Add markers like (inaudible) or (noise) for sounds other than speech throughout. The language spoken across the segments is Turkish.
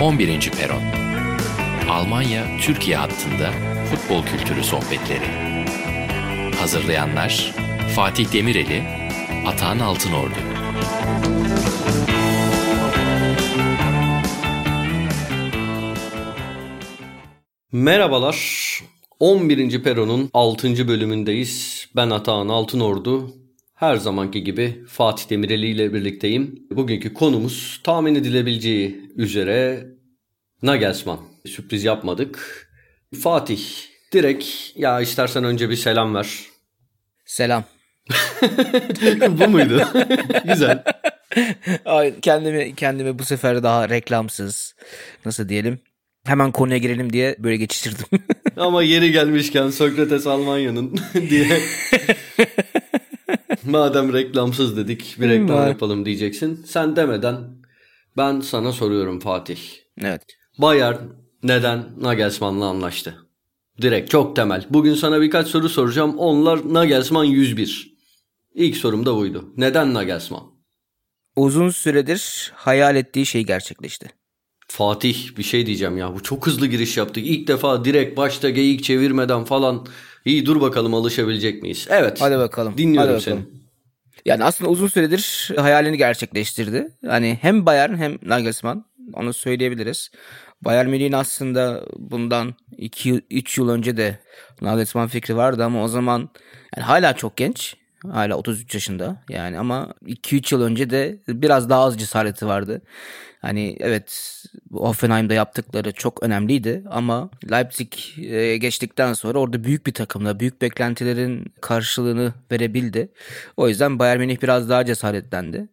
11. Peron Almanya-Türkiye hattında futbol kültürü sohbetleri. Hazırlayanlar Fatih Demireli, Atahan Altınordu. Merhabalar. 11. Peron'un 6. bölümündeyiz. Ben Atahan Altınordu. Her zamanki gibi Fatih Demireli ile birlikteyim. Bugünkü konumuz tahmin edilebileceği üzere Nagelsmann. Sürpriz yapmadık. Fatih direkt ya istersen önce bir selam ver. Selam. (laughs) Bu muydu? (laughs) Güzel. Ay, kendimi kendimi bu sefer daha reklamsız nasıl diyelim hemen konuya girelim diye böyle geçiştirdim. Ama yeri gelmişken Sokrates Almanya'nın (laughs) diye madem reklamsız dedik bir reklam Var. yapalım diyeceksin. Sen demeden ben sana soruyorum Fatih. evet. Bayern neden Nagelsmann'la anlaştı? Direkt çok temel. Bugün sana birkaç soru soracağım. Onlar Nagelsmann 101. İlk sorum da buydu. Neden Nagelsmann? Uzun süredir hayal ettiği şey gerçekleşti. Fatih bir şey diyeceğim ya. Bu çok hızlı giriş yaptık. İlk defa direkt başta geyik çevirmeden falan. İyi dur bakalım alışabilecek miyiz? Evet. Hadi bakalım. Dinliyorum Hadi seni. bakalım. Yani aslında uzun süredir hayalini gerçekleştirdi. Hani hem Bayern hem Nagelsmann onu söyleyebiliriz. Bayern Münih'in aslında bundan 2-3 yıl önce de Nagelsmann fikri vardı ama o zaman yani hala çok genç. Hala 33 yaşında yani ama 2-3 yıl önce de biraz daha az cesareti vardı. Hani evet Hoffenheim'da yaptıkları çok önemliydi ama Leipzig geçtikten sonra orada büyük bir takımla büyük beklentilerin karşılığını verebildi. O yüzden Bayern Münih biraz daha cesaretlendi.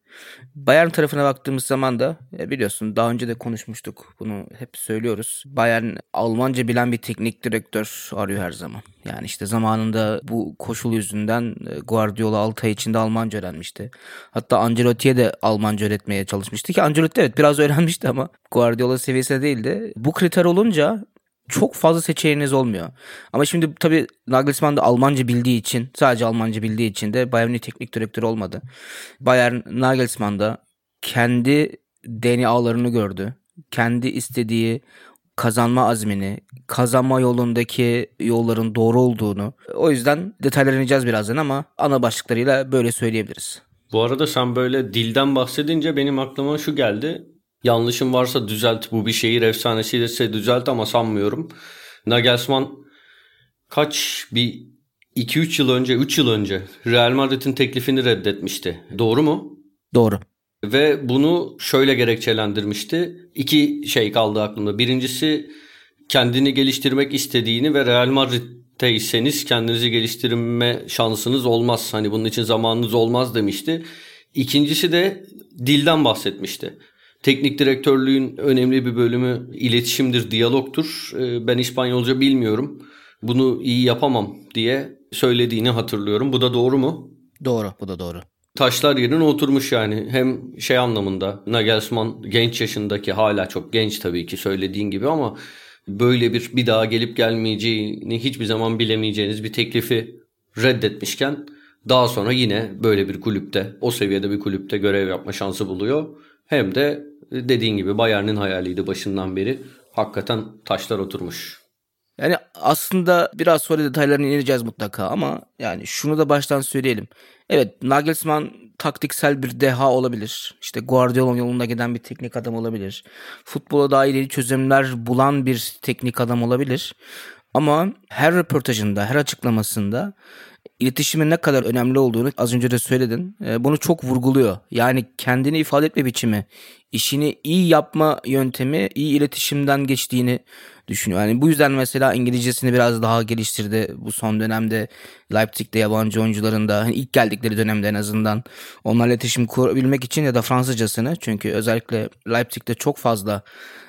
Bayern tarafına baktığımız zaman da e, biliyorsun daha önce de konuşmuştuk bunu hep söylüyoruz. Bayern Almanca bilen bir teknik direktör arıyor her zaman. Yani işte zamanında bu koşul yüzünden e, Guardiola 6 ay içinde Almanca öğrenmişti. Hatta Ancelotti'ye de Almanca öğretmeye çalışmıştı ki Ancelotti evet biraz (laughs) öğrenmişti ama Guardiola seviyesinde değildi. Bu kriter olunca çok fazla seçeneğiniz olmuyor. Ama şimdi tabii Nagelsmann da Almanca bildiği için, sadece Almanca bildiği için de Bayern Münih teknik direktörü olmadı. Bayern Nagelsmann da kendi DNA'larını gördü. Kendi istediği kazanma azmini, kazanma yolundaki yolların doğru olduğunu. O yüzden detaylara ineceğiz birazdan ama ana başlıklarıyla böyle söyleyebiliriz. Bu arada sen böyle dilden bahsedince benim aklıma şu geldi. Yanlışım varsa düzelt. Bu bir şehir efsanesiyle düzelt ama sanmıyorum. Nagelsmann kaç bir 2-3 yıl önce, 3 yıl önce Real Madrid'in teklifini reddetmişti. Doğru mu? Doğru. Ve bunu şöyle gerekçelendirmişti. İki şey kaldı aklımda. Birincisi kendini geliştirmek istediğini ve Real Madrid'teyseniz kendinizi geliştirme şansınız olmaz. Hani bunun için zamanınız olmaz demişti. İkincisi de dilden bahsetmişti. Teknik direktörlüğün önemli bir bölümü iletişimdir, diyalogtur. Ee, Ben İspanyolca bilmiyorum. Bunu iyi yapamam diye söylediğini hatırlıyorum. Bu da doğru mu? Doğru. Bu da doğru. taşlar yerine oturmuş yani. Hem şey anlamında Nagelsmann genç yaşındaki hala çok genç tabii ki söylediğin gibi ama böyle bir bir daha gelip gelmeyeceğini hiçbir zaman bilemeyeceğiniz bir teklifi reddetmişken daha sonra yine böyle bir kulüpte o seviyede bir kulüpte görev yapma şansı buluyor. Hem de dediğin gibi Bayern'in hayaliydi başından beri. Hakikaten taşlar oturmuş. Yani aslında biraz sonra detaylarına ineceğiz mutlaka ama yani şunu da baştan söyleyelim. Evet Nagelsmann taktiksel bir deha olabilir. İşte Guardiola yolunda giden bir teknik adam olabilir. Futbola dair yeni çözümler bulan bir teknik adam olabilir. Ama her röportajında, her açıklamasında iletişimin ne kadar önemli olduğunu az önce de söyledin. E, Bunu çok vurguluyor. Yani kendini ifade etme biçimi, işini iyi yapma yöntemi, iyi iletişimden geçtiğini düşünüyor. Yani bu yüzden mesela İngilizcesini biraz daha geliştirdi bu son dönemde. Leipzig'te yabancı oyuncuların da hani ilk geldikleri dönemde en azından onlarla iletişim kurabilmek için ya da Fransızcasını çünkü özellikle Leipzig'te çok fazla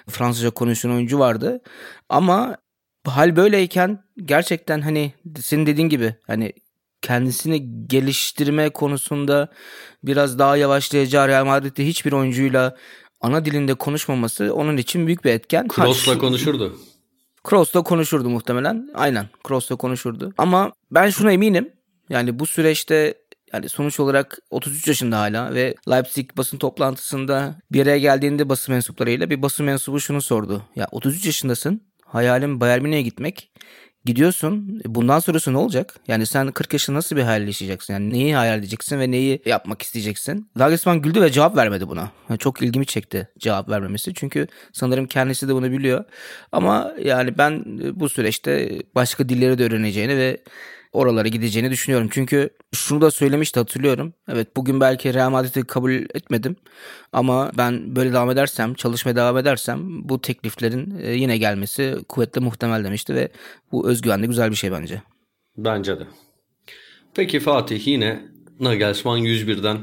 Fransızca konuşan oyuncu vardı. Ama hal böyleyken gerçekten hani senin dediğin gibi hani kendisini geliştirme konusunda biraz daha yavaşlayacağı Real Madrid'de hiçbir oyuncuyla ana dilinde konuşmaması onun için büyük bir etken. Kroos'la şu- konuşurdu. Kroos'la konuşurdu muhtemelen. Aynen Kroos'la konuşurdu. Ama ben şuna eminim. Yani bu süreçte yani sonuç olarak 33 yaşında hala ve Leipzig basın toplantısında bir araya geldiğinde basın mensuplarıyla bir basın mensubu şunu sordu. Ya 33 yaşındasın. Hayalim Bayern Münih'e gitmek. Gidiyorsun. Bundan sonrası ne olacak? Yani sen 40 yaşında nasıl bir hayal yaşayacaksın? Yani neyi hayal edeceksin ve neyi yapmak isteyeceksin? Nagelsmann güldü ve cevap vermedi buna. Yani çok ilgimi çekti cevap vermemesi. Çünkü sanırım kendisi de bunu biliyor. Ama yani ben bu süreçte başka dilleri de öğreneceğini ve oralara gideceğini düşünüyorum. Çünkü şunu da söylemişti hatırlıyorum. Evet bugün belki Real Madrid'i kabul etmedim. Ama ben böyle devam edersem, çalışmaya devam edersem bu tekliflerin e, yine gelmesi kuvvetle muhtemel demişti ve bu özgüven de güzel bir şey bence. Bence de. Peki Fatih yine Nagelsmann 101'den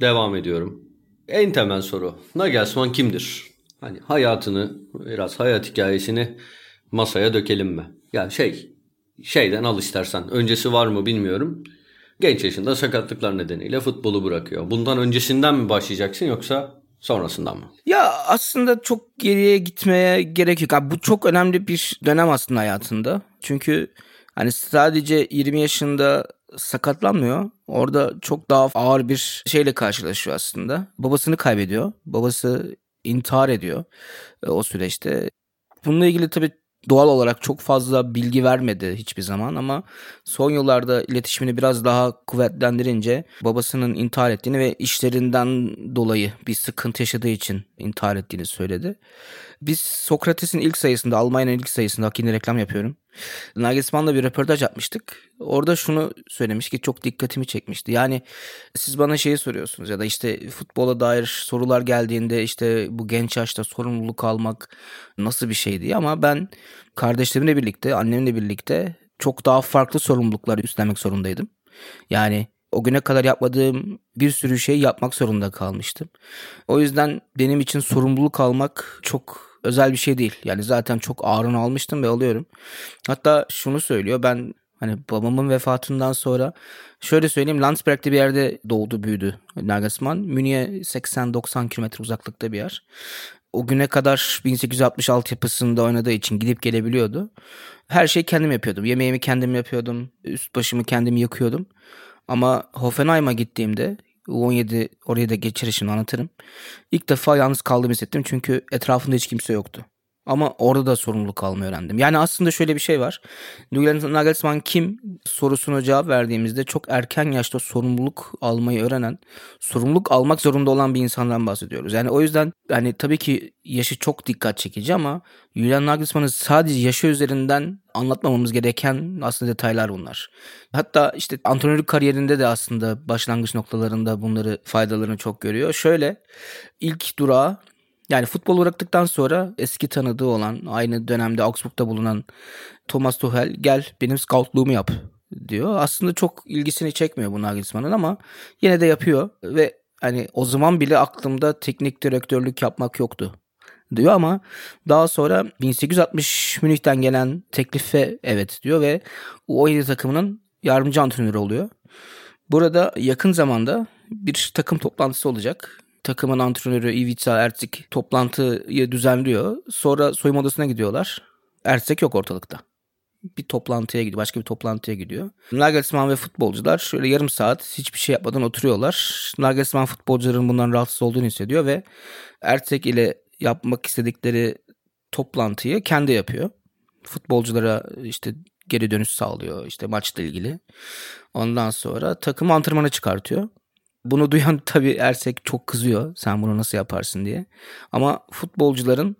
devam ediyorum. En temel soru. Nagelsmann kimdir? Hani hayatını, biraz hayat hikayesini masaya dökelim mi? Yani şey, şeyden al istersen. Öncesi var mı bilmiyorum. Genç yaşında sakatlıklar nedeniyle futbolu bırakıyor. Bundan öncesinden mi başlayacaksın yoksa sonrasından mı? Ya aslında çok geriye gitmeye gerek yok. Abi bu çok önemli bir dönem aslında hayatında. Çünkü hani sadece 20 yaşında sakatlanmıyor. Orada çok daha ağır bir şeyle karşılaşıyor aslında. Babasını kaybediyor. Babası intihar ediyor e, o süreçte. Bununla ilgili tabii doğal olarak çok fazla bilgi vermedi hiçbir zaman ama son yıllarda iletişimini biraz daha kuvvetlendirince babasının intihar ettiğini ve işlerinden dolayı bir sıkıntı yaşadığı için intihar ettiğini söyledi. Biz Sokrates'in ilk sayısında, Almanya'nın ilk sayısında hakine reklam yapıyorum. Nagelsmann'la bir röportaj yapmıştık. Orada şunu söylemiş ki çok dikkatimi çekmişti. Yani siz bana şeyi soruyorsunuz ya da işte futbola dair sorular geldiğinde işte bu genç yaşta sorumluluk almak nasıl bir şeydi ama ben kardeşlerimle birlikte, annemle birlikte çok daha farklı sorumluluklar üstlenmek zorundaydım. Yani o güne kadar yapmadığım bir sürü şey yapmak zorunda kalmıştım. O yüzden benim için sorumluluk almak çok özel bir şey değil. Yani zaten çok ağırını almıştım ve alıyorum. Hatta şunu söylüyor ben hani babamın vefatından sonra şöyle söyleyeyim Landsberg'de bir yerde doğdu büyüdü Nagelsmann. Münih'e 80-90 kilometre uzaklıkta bir yer. O güne kadar 1866 yapısında oynadığı için gidip gelebiliyordu. Her şeyi kendim yapıyordum. Yemeğimi kendim yapıyordum. Üst başımı kendim yıkıyordum. Ama Hoffenheim'a gittiğimde U17 oraya da geçirişini anlatırım. İlk defa yalnız kaldığımı hissettim çünkü etrafında hiç kimse yoktu. Ama orada da sorumluluk almayı öğrendim. Yani aslında şöyle bir şey var. Julian Nagelsmann kim sorusuna cevap verdiğimizde çok erken yaşta sorumluluk almayı öğrenen, sorumluluk almak zorunda olan bir insandan bahsediyoruz. Yani o yüzden hani tabii ki yaşı çok dikkat çekici ama Julian Nagelsmann'ın sadece yaşı üzerinden anlatmamamız gereken aslında detaylar bunlar. Hatta işte antrenörlük kariyerinde de aslında başlangıç noktalarında bunları faydalarını çok görüyor. Şöyle ilk durağı yani futbol bıraktıktan sonra eski tanıdığı olan aynı dönemde Augsburg'da bulunan Thomas Tuchel gel benim scoutluğumu yap diyor. Aslında çok ilgisini çekmiyor bu Nagelsmann'ın ama yine de yapıyor ve hani o zaman bile aklımda teknik direktörlük yapmak yoktu diyor ama daha sonra 1860 Münih'ten gelen teklife evet diyor ve U17 takımının yardımcı antrenörü oluyor. Burada yakın zamanda bir takım toplantısı olacak takımın antrenörü Ivica Ercik toplantıyı düzenliyor. Sonra soyunma odasına gidiyorlar. Ercik yok ortalıkta. Bir toplantıya gidiyor. Başka bir toplantıya gidiyor. Nagelsmann ve futbolcular şöyle yarım saat hiçbir şey yapmadan oturuyorlar. Nagelsmann futbolcuların bundan rahatsız olduğunu hissediyor ve Ercik ile yapmak istedikleri toplantıyı kendi yapıyor. Futbolculara işte geri dönüş sağlıyor işte maçla ilgili. Ondan sonra takım antrenmana çıkartıyor. Bunu duyan (laughs) tabii Ersek çok kızıyor. Sen bunu nasıl yaparsın diye. Ama futbolcuların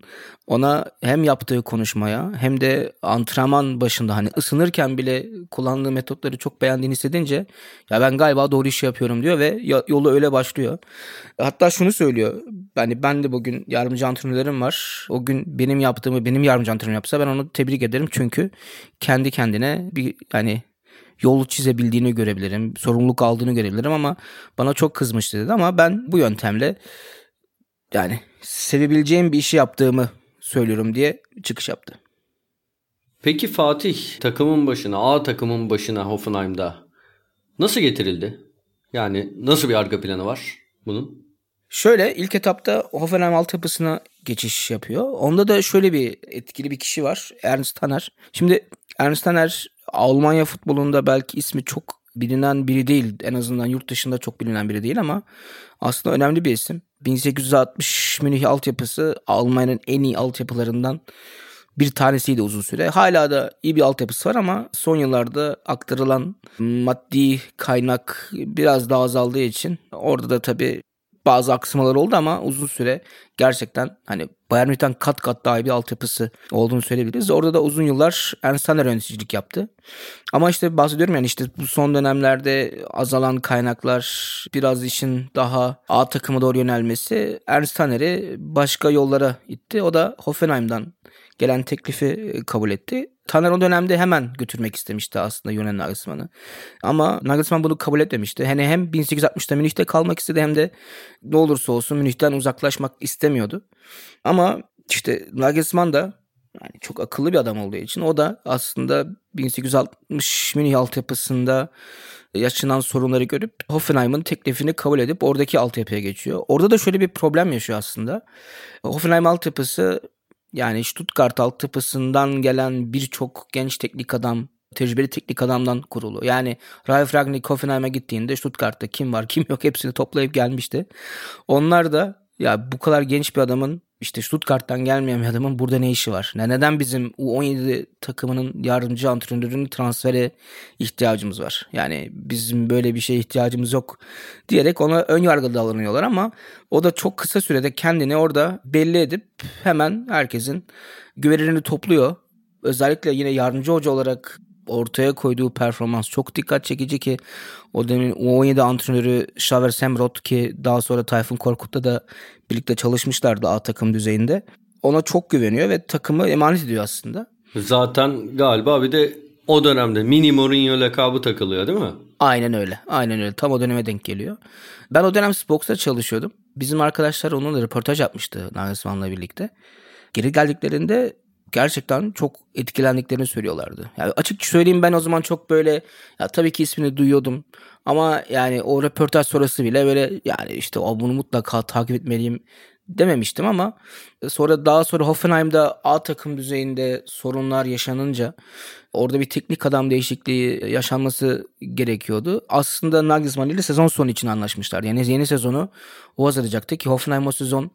ona hem yaptığı konuşmaya hem de antrenman başında hani ısınırken bile kullandığı metotları çok beğendiğini hissedince ya ben galiba doğru işi yapıyorum diyor ve yolu öyle başlıyor. Hatta şunu söylüyor. Yani ben de bugün yardımcı antrenörlerim var. O gün benim yaptığımı benim yardımcı antrenörüm yapsa ben onu tebrik ederim. Çünkü kendi kendine bir hani yolu çizebildiğini görebilirim. Sorumluluk aldığını görebilirim ama bana çok kızmıştı dedi ama ben bu yöntemle yani sevebileceğim bir işi yaptığımı söylüyorum diye çıkış yaptı. Peki Fatih takımın başına, A takımın başına Hoffenheim'da nasıl getirildi? Yani nasıl bir arka planı var bunun? Şöyle ilk etapta Hoffenheim altyapısına geçiş yapıyor. Onda da şöyle bir etkili bir kişi var. Ernst Tanner. Şimdi Ernst Tanner Almanya futbolunda belki ismi çok bilinen biri değil. En azından yurt dışında çok bilinen biri değil ama aslında önemli bir isim. 1860 Münih altyapısı Almanya'nın en iyi altyapılarından bir tanesiydi uzun süre. Hala da iyi bir altyapısı var ama son yıllarda aktarılan maddi kaynak biraz daha azaldığı için orada da tabii bazı aksamalar oldu ama uzun süre gerçekten hani Bayern Münih'ten kat kat daha iyi bir altyapısı olduğunu söyleyebiliriz. Orada da uzun yıllar Ernst Tanner yöneticilik yaptı. Ama işte bahsediyorum yani işte bu son dönemlerde azalan kaynaklar biraz işin daha A takımı doğru yönelmesi Ernst başka yollara itti. O da Hoffenheim'dan gelen teklifi e, kabul etti. Taner o dönemde hemen götürmek istemişti aslında Yunan Nagelsmann'ı. Ama Nagelsmann bunu kabul etmemişti. Hani hem 1860'da Münih'te kalmak istedi hem de ne olursa olsun Münih'ten uzaklaşmak istemiyordu. Ama işte Nagelsmann da yani çok akıllı bir adam olduğu için o da aslında 1860 Münih altyapısında yaşanan sorunları görüp Hoffenheim'ın teklifini kabul edip oradaki altyapıya geçiyor. Orada da şöyle bir problem yaşıyor aslında. Hoffenheim altyapısı yani Stuttgart altyapısından gelen birçok genç teknik adam, tecrübeli teknik adamdan kurulu. Yani Ralf Ragnick Hoffenheim'e gittiğinde Stuttgart'ta kim var kim yok hepsini toplayıp gelmişti. Onlar da ya bu kadar genç bir adamın işte Stuttgart'tan gelmeyen bir adamın burada ne işi var? Ne neden bizim U17 takımının yardımcı antrenörünün transfere ihtiyacımız var? Yani bizim böyle bir şeye ihtiyacımız yok diyerek ona ön yargılı davranıyorlar ama o da çok kısa sürede kendini orada belli edip hemen herkesin güvenini topluyor. Özellikle yine yardımcı hoca olarak ortaya koyduğu performans çok dikkat çekici ki o dönemin U17 antrenörü Şaver Semrot ki daha sonra Tayfun Korkut'ta da birlikte çalışmışlardı A takım düzeyinde. Ona çok güveniyor ve takımı emanet ediyor aslında. Zaten galiba bir de o dönemde mini Mourinho lakabı takılıyor değil mi? Aynen öyle. Aynen öyle. Tam o döneme denk geliyor. Ben o dönem Spox'ta çalışıyordum. Bizim arkadaşlar onunla röportaj yapmıştı Nagelsmann'la birlikte. Geri geldiklerinde gerçekten çok etkilendiklerini söylüyorlardı. Yani açık söyleyeyim ben o zaman çok böyle ya tabii ki ismini duyuyordum ama yani o röportaj sonrası bile böyle yani işte o bunu mutlaka takip etmeliyim dememiştim ama sonra daha sonra Hoffenheim'da A takım düzeyinde sorunlar yaşanınca orada bir teknik adam değişikliği yaşanması gerekiyordu. Aslında Nagelsmann ile sezon sonu için anlaşmışlar. Yani yeni sezonu o hazırlayacaktı ki Hoffenheim o sezon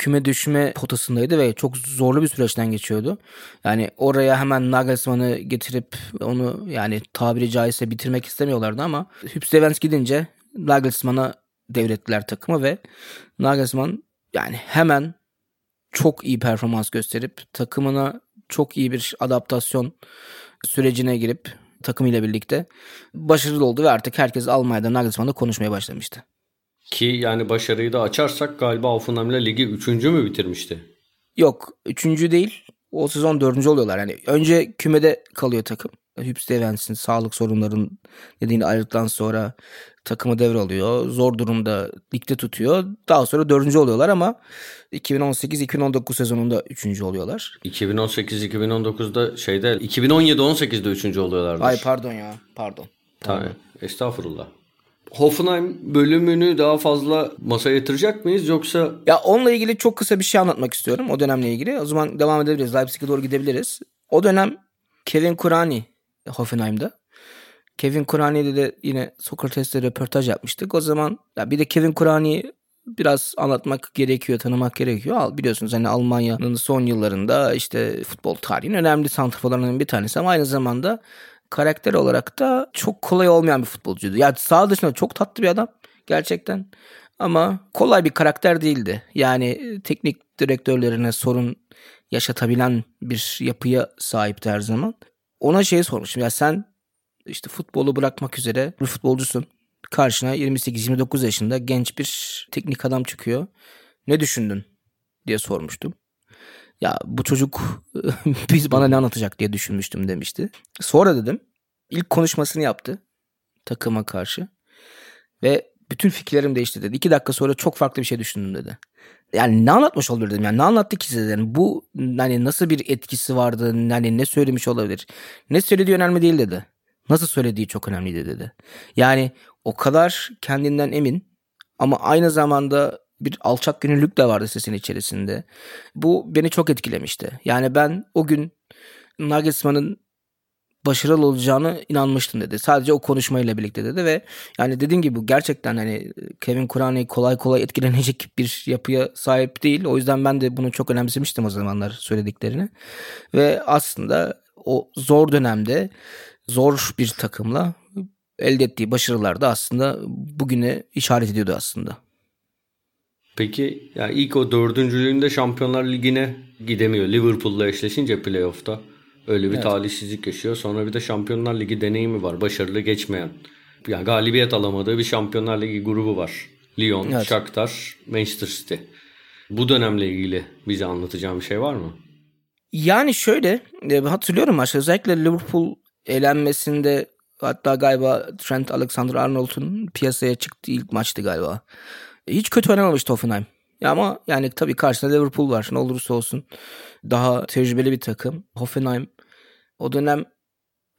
küme düşme potasındaydı ve çok zorlu bir süreçten geçiyordu. Yani oraya hemen Nagelsmann'ı getirip onu yani tabiri caizse bitirmek istemiyorlardı ama Hübs Stevens gidince Nagelsmann'a devrettiler takımı ve Nagelsmann yani hemen çok iyi performans gösterip takımına çok iyi bir adaptasyon sürecine girip takımıyla birlikte başarılı oldu ve artık herkes Almanya'da Nagelsmann'la konuşmaya başlamıştı. Ki yani başarıyı da açarsak galiba Hoffenheim'le ligi 3. mü bitirmişti? Yok 3. değil. O sezon 4. oluyorlar. Yani önce kümede kalıyor takım. Hübs Stevens'in sağlık sorunların nedeniyle ayrıldıktan sonra takımı devralıyor. Zor durumda ligde tutuyor. Daha sonra dördüncü oluyorlar ama 2018-2019 sezonunda üçüncü oluyorlar. 2018-2019'da şeyde 2017-18'de üçüncü oluyorlar. Ay pardon ya pardon. Tamam. Estağfurullah. Hoffenheim bölümünü daha fazla masaya yatıracak mıyız yoksa? Ya onunla ilgili çok kısa bir şey anlatmak istiyorum o dönemle ilgili. O zaman devam edebiliriz. Leipzig'e doğru gidebiliriz. O dönem Kevin Kurani Hoffenheim'da. Kevin Kurani'de de yine Sokrates'te röportaj yapmıştık. O zaman ya bir de Kevin Kurani'yi biraz anlatmak gerekiyor, tanımak gerekiyor. Al biliyorsunuz hani Almanya'nın son yıllarında işte futbol tarihinin önemli santrfolarından bir tanesi ama aynı zamanda karakter olarak da çok kolay olmayan bir futbolcuydu. Yani sağ dışında çok tatlı bir adam gerçekten. Ama kolay bir karakter değildi. Yani teknik direktörlerine sorun yaşatabilen bir yapıya sahipti her zaman. Ona şey sormuşum ya sen işte futbolu bırakmak üzere bir futbolcusun. Karşına 28-29 yaşında genç bir teknik adam çıkıyor. Ne düşündün diye sormuştum. Ya bu çocuk (laughs) biz bana ne anlatacak diye düşünmüştüm demişti. Sonra dedim ilk konuşmasını yaptı takıma karşı ve bütün fikirlerim değişti dedi. İki dakika sonra çok farklı bir şey düşündüm dedi. Yani ne anlatmış olur dedim. Yani ne anlattı ki size dedim. Bu hani nasıl bir etkisi vardı? Hani ne söylemiş olabilir? Ne söylediği önemli değil dedi. Nasıl söylediği çok önemliydi dedi. Yani o kadar kendinden emin ama aynı zamanda bir alçak gönüllülük de vardı sesin içerisinde. Bu beni çok etkilemişti. Yani ben o gün Nagelsmann'ın başarılı olacağını inanmıştım dedi. Sadece o konuşmayla birlikte dedi ve yani dediğim gibi gerçekten hani Kevin Kurani kolay kolay etkilenecek bir yapıya sahip değil. O yüzden ben de bunu çok önemsemiştim o zamanlar söylediklerini. Ve aslında o zor dönemde zor bir takımla elde ettiği başarılar da aslında bugüne işaret ediyordu aslında. Peki yani ilk o dördüncülüğünde Şampiyonlar Ligi'ne gidemiyor. Liverpool'la eşleşince playoff'ta. Öyle bir evet. talihsizlik yaşıyor. Sonra bir de Şampiyonlar Ligi deneyimi var. Başarılı geçmeyen. Yani galibiyet alamadığı bir Şampiyonlar Ligi grubu var. Lyon, evet. Shakhtar, Manchester City. Bu dönemle ilgili bize anlatacağım bir şey var mı? Yani şöyle e, hatırlıyorum maçta özellikle Liverpool elenmesinde hatta galiba Trent Alexander-Arnold'un piyasaya çıktığı ilk maçtı galiba. Hiç kötü oynamamış Hoffenheim. Ama yani tabii karşısında Liverpool var. Ne olursa olsun daha tecrübeli bir takım. Hoffenheim o dönem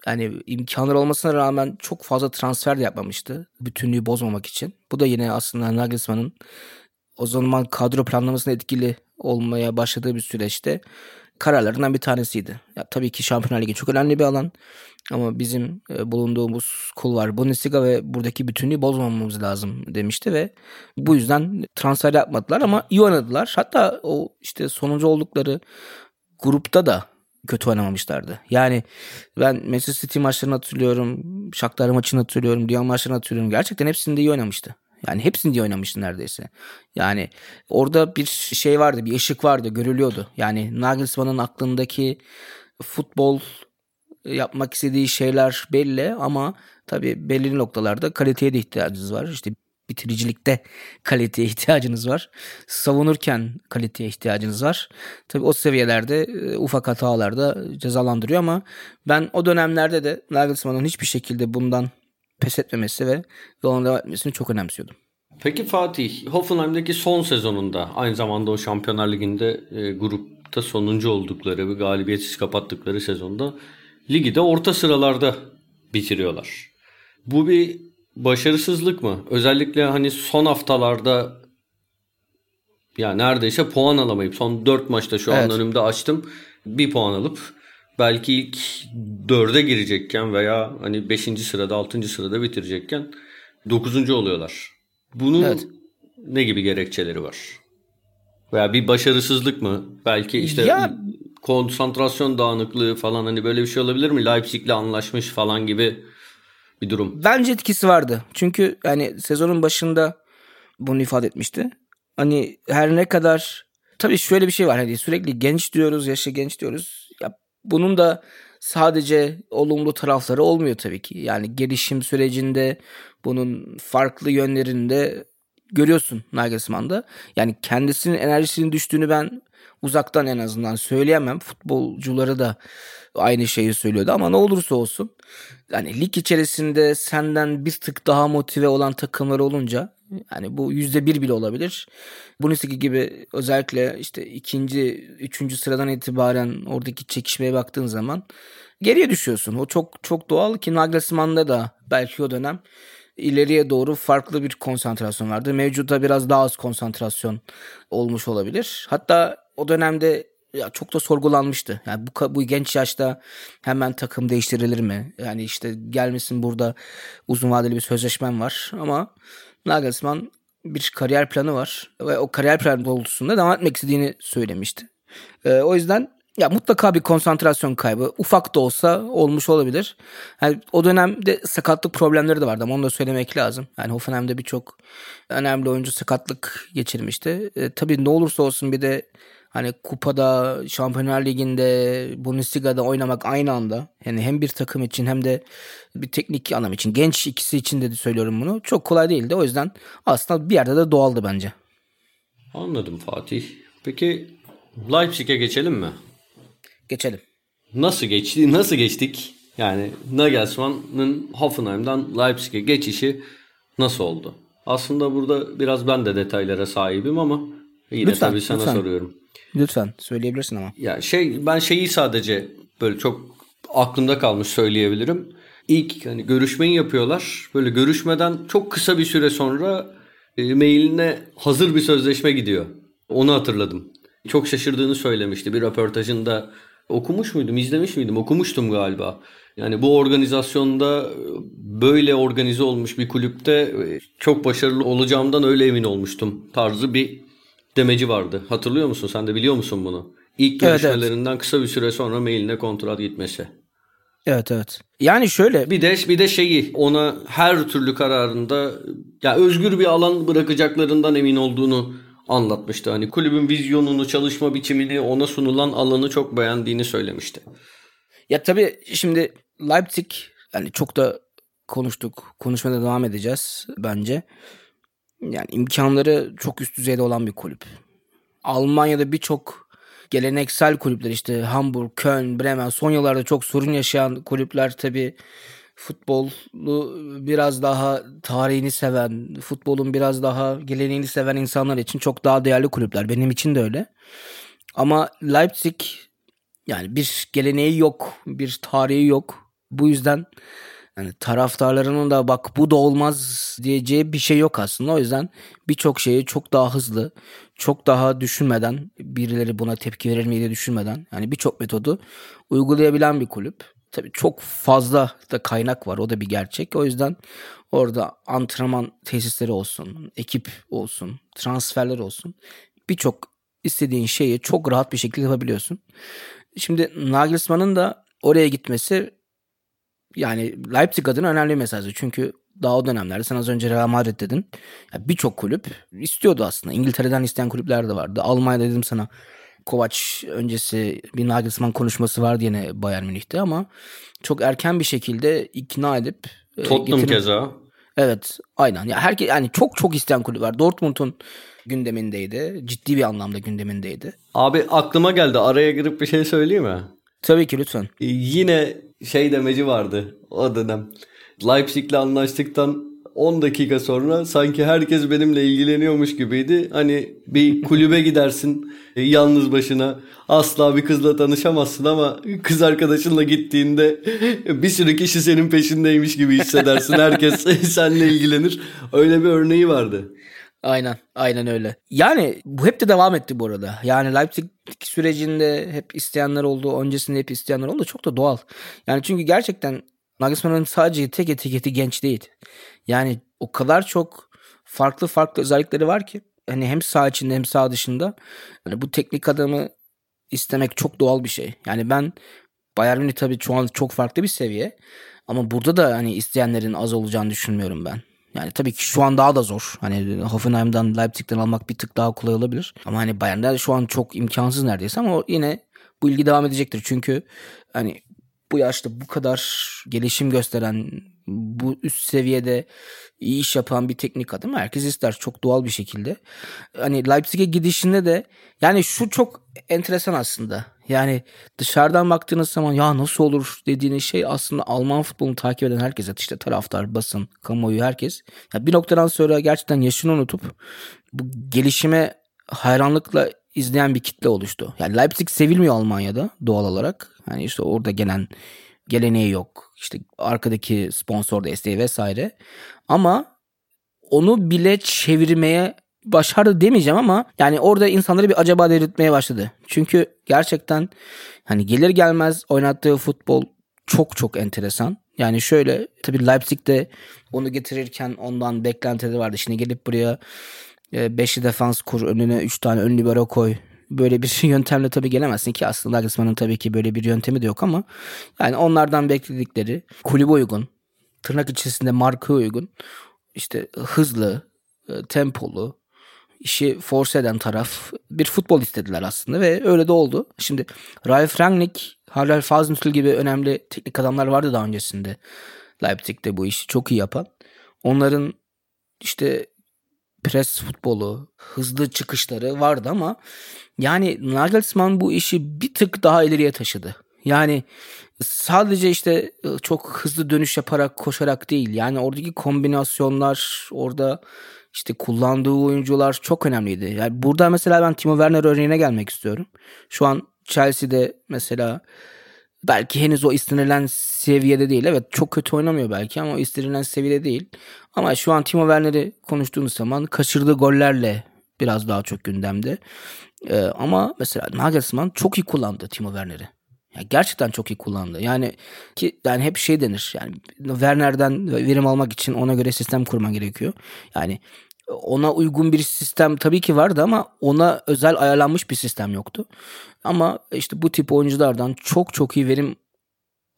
yani imkanlar olmasına rağmen çok fazla transfer de yapmamıştı. Bütünlüğü bozmamak için. Bu da yine aslında Nagelsmann'ın o zaman kadro planlamasına etkili olmaya başladığı bir süreçte kararlarından bir tanesiydi. Ya, tabii ki Şampiyonlar Ligi çok önemli bir alan. Ama bizim e, bulunduğumuz kulvar Bundesliga ve buradaki bütünlüğü bozmamamız lazım demişti ve bu yüzden transfer yapmadılar ama iyi oynadılar. Hatta o işte sonuncu oldukları grupta da kötü oynamamışlardı. Yani ben Manchester City maçlarını hatırlıyorum. Shakhtar maçını hatırlıyorum. Lyon maçlarını hatırlıyorum. Gerçekten hepsinde iyi oynamıştı. Yani hepsini diye oynamıştı neredeyse. Yani orada bir şey vardı, bir ışık vardı, görülüyordu. Yani Nagelsmann'ın aklındaki futbol yapmak istediği şeyler belli ama tabii belirli noktalarda kaliteye de ihtiyacınız var. İşte bitiricilikte (laughs) kaliteye ihtiyacınız var. Savunurken kaliteye ihtiyacınız var. Tabii o seviyelerde e, ufak hatalarda cezalandırıyor ama ben o dönemlerde de Nagelsmann'ın hiçbir şekilde bundan pes etmemesi ve yoluna devam etmesini çok önemsiyordum. Peki Fatih, Hoffenheim'deki son sezonunda aynı zamanda o Şampiyonlar Ligi'nde e, grupta sonuncu oldukları ve galibiyetsiz kapattıkları sezonda ligi de orta sıralarda bitiriyorlar. Bu bir başarısızlık mı? Özellikle hani son haftalarda ya neredeyse puan alamayıp son 4 maçta şu evet. an önümde açtım. Bir puan alıp belki ilk 4'e girecekken veya hani 5. sırada 6. sırada bitirecekken 9. oluyorlar. Bunun evet. ne gibi gerekçeleri var? Veya bir başarısızlık mı? Belki işte ya, konsantrasyon dağınıklığı falan hani böyle bir şey olabilir mi? Leipzig'le anlaşmış falan gibi bir durum. Bence etkisi vardı. Çünkü yani sezonun başında bunu ifade etmişti. Hani her ne kadar tabii şöyle bir şey var. Hani sürekli genç diyoruz, yaşı genç diyoruz. Ya bunun da sadece olumlu tarafları olmuyor tabii ki. Yani gelişim sürecinde bunun farklı yönlerinde görüyorsun Nagelsmann'da. Yani kendisinin enerjisinin düştüğünü ben uzaktan en azından söyleyemem. Futbolcuları da aynı şeyi söylüyordu ama ne olursa olsun yani lig içerisinde senden bir tık daha motive olan takımlar olunca yani bu yüzde bir bile olabilir. Bundesliga gibi özellikle işte ikinci, üçüncü sıradan itibaren oradaki çekişmeye baktığın zaman geriye düşüyorsun. O çok çok doğal ki Nagelsmann'da da belki o dönem ileriye doğru farklı bir konsantrasyon vardı. Mevcutta biraz daha az konsantrasyon olmuş olabilir. Hatta o dönemde ya çok da sorgulanmıştı. Yani bu bu genç yaşta hemen takım değiştirilir mi? Yani işte gelmesin burada uzun vadeli bir sözleşmem var ama Nagelsmann bir kariyer planı var ve o kariyer planı doğrultusunda devam etmek istediğini söylemişti. Ee, o yüzden ya mutlaka bir konsantrasyon kaybı ufak da olsa olmuş olabilir. Yani o dönemde sakatlık problemleri de vardı ama onu da söylemek lazım. Yani Hoffenheim'de birçok önemli oyuncu sakatlık geçirmişti. E, tabii ne olursa olsun bir de hani kupada, Şampiyonlar Ligi'nde, Bundesliga'da oynamak aynı anda. Yani hem bir takım için hem de bir teknik anlam için, genç ikisi için de söylüyorum bunu. Çok kolay değildi. O yüzden aslında bir yerde de doğaldı bence. Anladım Fatih. Peki Leipzig'e geçelim mi? Geçelim. Nasıl geçti? Nasıl geçtik? Yani Nagelsmann'ın Hoffenheim'dan Leipzig'e geçişi nasıl oldu? Aslında burada biraz ben de detaylara sahibim ama yine lütfen, tabii sana lütfen. soruyorum. Lütfen söyleyebilirsin ama. Ya şey ben şeyi sadece böyle çok aklımda kalmış söyleyebilirim. İlk hani görüşmeyi yapıyorlar. Böyle görüşmeden çok kısa bir süre sonra e, mailine hazır bir sözleşme gidiyor. Onu hatırladım. Çok şaşırdığını söylemişti. Bir röportajında okumuş muydum, izlemiş miydim? Okumuştum galiba. Yani bu organizasyonda böyle organize olmuş bir kulüpte çok başarılı olacağımdan öyle emin olmuştum tarzı bir demeci vardı. Hatırlıyor musun? Sen de biliyor musun bunu? İlk görüşmelerinden evet, evet. kısa bir süre sonra mailine kontrat gitmesi. Evet evet. Yani şöyle bir de bir de şeyi ona her türlü kararında ya özgür bir alan bırakacaklarından emin olduğunu anlatmıştı. Hani kulübün vizyonunu, çalışma biçimini, ona sunulan alanı çok beğendiğini söylemişti. Ya tabii şimdi Leipzig yani çok da konuştuk. Konuşmada devam edeceğiz bence. Yani imkanları çok üst düzeyde olan bir kulüp. Almanya'da birçok geleneksel kulüpler işte Hamburg, Köln, Bremen son yıllarda çok sorun yaşayan kulüpler tabii futbolu biraz daha tarihini seven, futbolun biraz daha geleneğini seven insanlar için çok daha değerli kulüpler. Benim için de öyle. Ama Leipzig yani bir geleneği yok, bir tarihi yok. Bu yüzden yani taraftarlarının da bak bu da olmaz diyeceği bir şey yok aslında. O yüzden birçok şeyi çok daha hızlı, çok daha düşünmeden, birileri buna tepki verir mi diye düşünmeden yani birçok metodu uygulayabilen bir kulüp. Tabii çok fazla da kaynak var. O da bir gerçek. O yüzden orada antrenman tesisleri olsun, ekip olsun, transferler olsun. Birçok istediğin şeyi çok rahat bir şekilde yapabiliyorsun. Şimdi Nagelsmann'ın da oraya gitmesi yani Leipzig adına önemli bir mesajı. Çünkü daha o dönemlerde sen az önce Real Madrid dedin. Birçok kulüp istiyordu aslında. İngiltere'den isteyen kulüpler de vardı. Almanya'da dedim sana Kovac öncesi bir Nagelsmann konuşması vardı yine Bayern Münih'te ama çok erken bir şekilde ikna edip e, Tottenham getirip, keza. Evet, aynen. Ya herkes yani çok çok isteyen kulüp var. Dortmund'un gündemindeydi. Ciddi bir anlamda gündemindeydi. Abi aklıma geldi. Araya girip bir şey söyleyeyim mi? Tabii ki lütfen. Yine şey demeci vardı o dönem. Leipzig'le anlaştıktan 10 dakika sonra sanki herkes benimle ilgileniyormuş gibiydi. Hani bir kulübe gidersin e, yalnız başına asla bir kızla tanışamazsın ama kız arkadaşınla gittiğinde bir sürü kişi senin peşindeymiş gibi hissedersin. Herkes (laughs) seninle ilgilenir. Öyle bir örneği vardı. Aynen. Aynen öyle. Yani bu hep de devam etti bu arada. Yani Leipzig sürecinde hep isteyenler oldu. Öncesinde hep isteyenler oldu. Çok da doğal. Yani çünkü gerçekten Nagelsmann'ın sadece tek etiketi genç değil. Yani o kadar çok farklı farklı özellikleri var ki hani hem sağ içinde hem sağ dışında hani bu teknik adamı istemek çok doğal bir şey. Yani ben Bayern Münih tabii şu an çok farklı bir seviye. Ama burada da hani isteyenlerin az olacağını düşünmüyorum ben. Yani tabii ki şu an daha da zor. Hani Hoffenheim'dan Leipzig'ten almak bir tık daha kolay olabilir. Ama hani Bayern'de şu an çok imkansız neredeyse ama yine bu ilgi devam edecektir. Çünkü hani bu yaşta bu kadar gelişim gösteren, bu üst seviyede iyi iş yapan bir teknik adam herkes ister çok doğal bir şekilde. Hani Leipzig'e gidişinde de yani şu çok enteresan aslında. Yani dışarıdan baktığınız zaman ya nasıl olur dediğiniz şey aslında Alman futbolunu takip eden herkes işte taraftar, basın, kamuoyu herkes. Ya bir noktadan sonra gerçekten yaşını unutup bu gelişime hayranlıkla izleyen bir kitle oluştu. Yani Leipzig sevilmiyor Almanya'da doğal olarak. Yani işte orada gelen geleneği yok. İşte arkadaki sponsor desteği vesaire. Ama onu bile çevirmeye başardı demeyeceğim ama yani orada insanları bir acaba delirtmeye başladı. Çünkü gerçekten hani gelir gelmez oynattığı futbol çok çok enteresan. Yani şöyle tabii Leipzig'te onu getirirken ondan beklentileri vardı. Şimdi gelip buraya 5'li defans kur önüne 3 tane ön libero koy. Böyle bir (laughs) yöntemle tabii gelemezsin ki aslında Nagelsmann'ın tabii ki böyle bir yöntemi de yok ama yani onlardan bekledikleri kulübe uygun, tırnak içerisinde marka uygun, işte hızlı, e, tempolu, işi force eden taraf bir futbol istediler aslında ve öyle de oldu. Şimdi Ralf Rangnick, Harald Fasnüttel gibi önemli teknik adamlar vardı daha öncesinde. Leipzig'te bu işi çok iyi yapan. Onların işte pres futbolu, hızlı çıkışları vardı ama yani Nagelsmann bu işi bir tık daha ileriye taşıdı. Yani sadece işte ıı, çok hızlı dönüş yaparak koşarak değil. Yani oradaki kombinasyonlar, orada işte kullandığı oyuncular çok önemliydi. Yani burada mesela ben Timo Werner örneğine gelmek istiyorum. Şu an Chelsea'de mesela belki henüz o istenilen seviyede değil. Evet çok kötü oynamıyor belki ama o istenilen seviyede değil. Ama şu an Timo Werner'i konuştuğumuz zaman kaçırdığı gollerle biraz daha çok gündemde. Ee, ama mesela Nagelsmann çok iyi kullandı Timo Werner'i. Yani gerçekten çok iyi kullandı. Yani ki yani hep şey denir. Yani Werner'den verim almak için ona göre sistem kurman gerekiyor. Yani ona uygun bir sistem tabii ki vardı ama ona özel ayarlanmış bir sistem yoktu. Ama işte bu tip oyunculardan çok çok iyi verim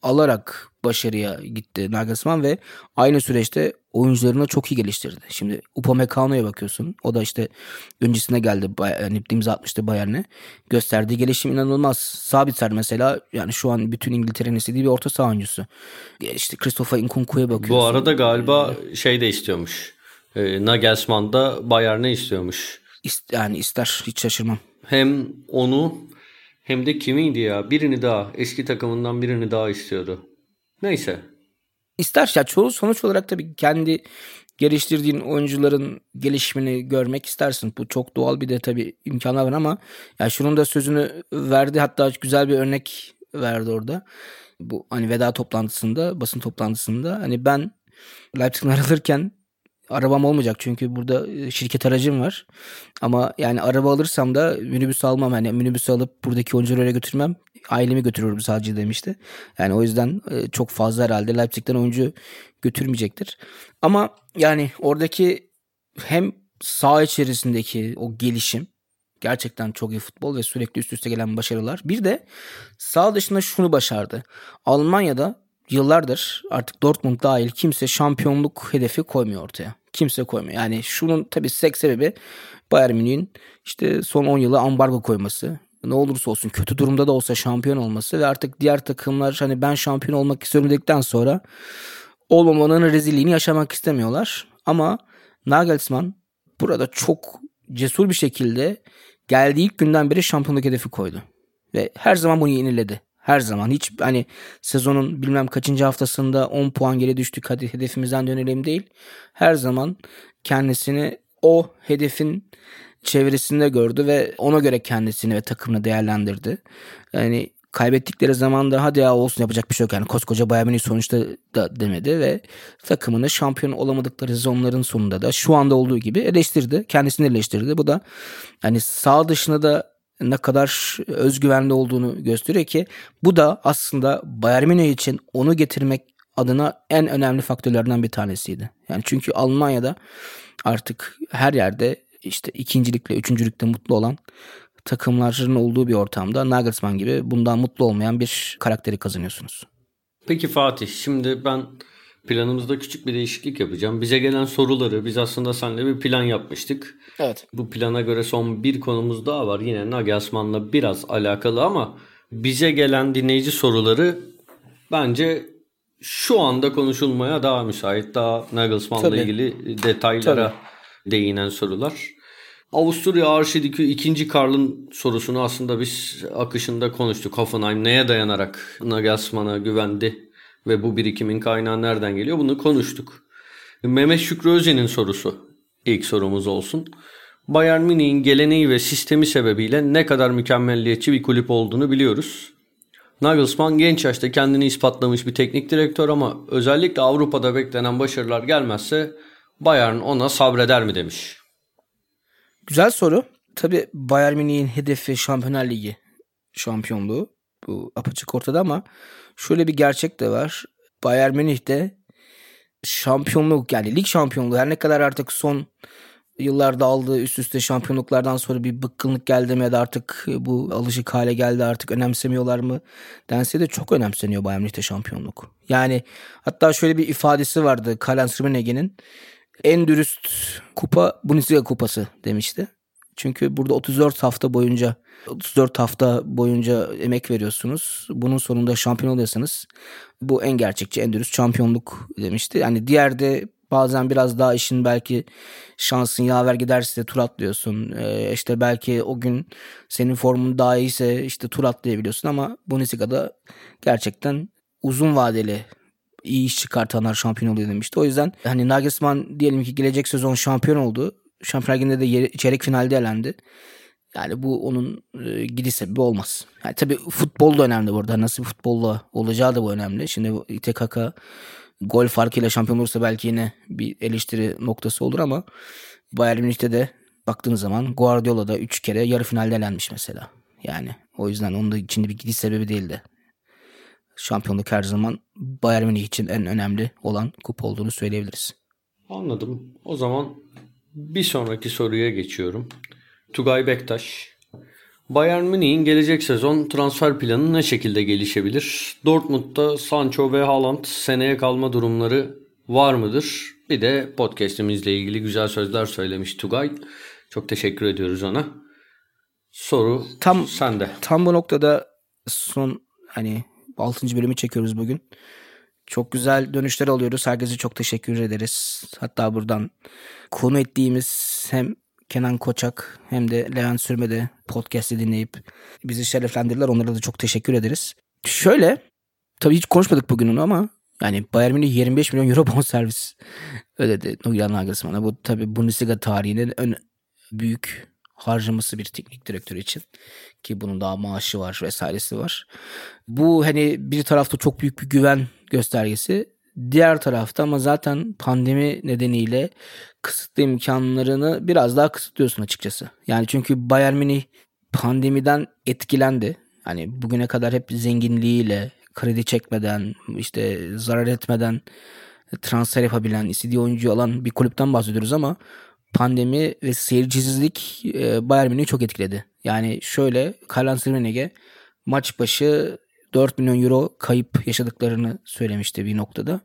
alarak başarıya gitti Nagelsmann ve aynı süreçte oyuncularını çok iyi geliştirdi. Şimdi Upamecano'ya bakıyorsun. O da işte öncesine geldi. Yani imza atmıştı Bayern'e. Gösterdiği gelişim inanılmaz. Sabitzer mesela yani şu an bütün İngiltere'nin istediği bir orta saha oyuncusu. İşte Christopher Nkunku'ya bakıyorsun. Bu arada galiba şey de istiyormuş. E, Nagelsmann da Bayern'e istiyormuş. İst, yani ister hiç şaşırmam. Hem onu hem de kimiydi ya? Birini daha eski takımından birini daha istiyordu. Neyse. İster ya çoğu sonuç olarak tabii kendi geliştirdiğin oyuncuların gelişimini görmek istersin. Bu çok doğal bir de tabii imkanlar var ama ya şunun da sözünü verdi hatta güzel bir örnek verdi orada. Bu hani veda toplantısında, basın toplantısında hani ben Leipzig'ten (laughs) ayrılırken arabam olmayacak çünkü burada e, şirket aracım var. Ama yani araba alırsam da minibüs almam. Hani minibüs alıp buradaki oyuncuları öyle götürmem. Ailemi götürürüm sadece demişti. Yani o yüzden e, çok fazla herhalde Leipzig'ten oyuncu götürmeyecektir. Ama yani oradaki hem saha içerisindeki o gelişim gerçekten çok iyi futbol ve sürekli üst üste gelen başarılar. Bir de sağ dışında şunu başardı. Almanya'da yıllardır artık Dortmund dahil kimse şampiyonluk hedefi koymuyor ortaya. Kimse koymuyor. Yani şunun tabii tek sebebi Bayern Münih'in işte son 10 yılı ambargo koyması. Ne olursa olsun kötü durumda da olsa şampiyon olması ve artık diğer takımlar hani ben şampiyon olmak istiyorum dedikten sonra olmamanın rezilliğini yaşamak istemiyorlar. Ama Nagelsmann burada çok cesur bir şekilde geldiği ilk günden beri şampiyonluk hedefi koydu. Ve her zaman bunu yeniledi. Her zaman hiç hani sezonun bilmem kaçıncı haftasında 10 puan geri düştük hadi hedefimizden dönelim değil. Her zaman kendisini o hedefin çevresinde gördü ve ona göre kendisini ve takımını değerlendirdi. Yani kaybettikleri zaman da hadi ya olsun yapacak bir şey yok yani koskoca Bayern Münih sonuçta da demedi ve takımını şampiyon olamadıkları sezonların sonunda da şu anda olduğu gibi eleştirdi. Kendisini eleştirdi. Bu da hani sağ dışında da ne kadar özgüvenli olduğunu gösteriyor ki bu da aslında Bayern Münih için onu getirmek adına en önemli faktörlerden bir tanesiydi. Yani çünkü Almanya'da artık her yerde işte ikincilikle, üçüncülükle mutlu olan takımların olduğu bir ortamda Nagelsmann gibi bundan mutlu olmayan bir karakteri kazanıyorsunuz. Peki Fatih şimdi ben planımızda küçük bir değişiklik yapacağım. Bize gelen soruları biz aslında seninle bir plan yapmıştık. Evet. Bu plana göre son bir konumuz daha var. Yine Nagelsmann'la biraz alakalı ama bize gelen dinleyici soruları bence şu anda konuşulmaya daha müsait. Daha Nagelsmann'la ilgili detaylara Tabii. değinen sorular. Avusturya Arşidükü 2. Karl'ın sorusunu aslında biz akışında konuştuk. Hoffenheim neye dayanarak Nagelsmann'a güvendi ve bu birikimin kaynağı nereden geliyor bunu konuştuk. Mehmet Şükrü Özen'in sorusu ilk sorumuz olsun. Bayern Münih'in geleneği ve sistemi sebebiyle ne kadar mükemmelliyetçi bir kulüp olduğunu biliyoruz. Nagelsmann genç yaşta kendini ispatlamış bir teknik direktör ama özellikle Avrupa'da beklenen başarılar gelmezse Bayern ona sabreder mi demiş. Güzel soru. Tabi Bayern Münih'in hedefi Şampiyonlar Ligi şampiyonluğu. Bu apaçık ortada ama şöyle bir gerçek de var. Bayern Münih'te şampiyonluk yani lig şampiyonluğu her ne kadar artık son yıllarda aldığı üst üste şampiyonluklardan sonra bir bıkkınlık geldi mi ya da artık bu alışık hale geldi artık önemsemiyorlar mı dense de çok önemseniyor Bayern Münih'te şampiyonluk. Yani hatta şöyle bir ifadesi vardı Karl-Heinz en dürüst kupa Bundesliga kupası demişti. Çünkü burada 34 hafta boyunca 34 hafta boyunca emek veriyorsunuz. Bunun sonunda şampiyon oluyorsanız bu en gerçekçi, en dürüst şampiyonluk demişti. Yani diğer de bazen biraz daha işin belki şansın yaver giderse tur atlıyorsun. Ee, işte belki o gün senin formun daha iyiyse işte tur atlayabiliyorsun ama Bundesliga'da gerçekten uzun vadeli iyi iş çıkartanlar şampiyon oluyor demişti. O yüzden hani Nagelsmann diyelim ki gelecek sezon şampiyon oldu. Şampiyonlar Ligi'nde de çeyrek finalde elendi. Yani bu onun e, gidiş sebebi olmaz. Yani tabii futbol da önemli burada. Nasıl bir futbolla olacağı da bu önemli. Şimdi İTKK gol farkıyla şampiyon olursa belki yine bir eleştiri noktası olur ama Bayern Münih'te de baktığınız zaman Guardiola da 3 kere yarı finalde elenmiş mesela. Yani o yüzden onun da içinde bir gidiş sebebi değildi. şampiyonluk her zaman Bayern Münih için en önemli olan kupa olduğunu söyleyebiliriz. Anladım. O zaman bir sonraki soruya geçiyorum. Tugay Bektaş. Bayern Münih'in gelecek sezon transfer planı ne şekilde gelişebilir? Dortmund'da Sancho ve Haaland seneye kalma durumları var mıdır? Bir de podcast'imizle ilgili güzel sözler söylemiş Tugay. Çok teşekkür ediyoruz ona. Soru tam sende. Tam bu noktada son hani 6. bölümü çekiyoruz bugün. Çok güzel dönüşler alıyoruz. Herkese çok teşekkür ederiz. Hatta buradan konu ettiğimiz hem Kenan Koçak hem de Levent Sürme'de podcast'i dinleyip bizi şereflendirdiler. Onlara da çok teşekkür ederiz. Şöyle tabii hiç konuşmadık bugün onu ama yani Bayern Münih 25 milyon euro bonservis ödedi Julian Nagelsmann'a. Bu tabii Bundesliga tarihinin en büyük harcaması bir teknik direktör için ki bunun daha maaşı var vesairesi var. Bu hani bir tarafta çok büyük bir güven göstergesi. Diğer tarafta ama zaten pandemi nedeniyle kısıtlı imkanlarını biraz daha kısıtlıyorsun açıkçası. Yani çünkü Bayern Münih pandemiden etkilendi. Hani bugüne kadar hep zenginliğiyle, kredi çekmeden, işte zarar etmeden transfer yapabilen, istediği oyuncuyu alan bir kulüpten bahsediyoruz ama pandemi ve seyircisizlik e, Bayern Münih'i çok etkiledi. Yani şöyle Karl-Heinz Rummenigge maç başı 4 milyon euro kayıp yaşadıklarını söylemişti bir noktada.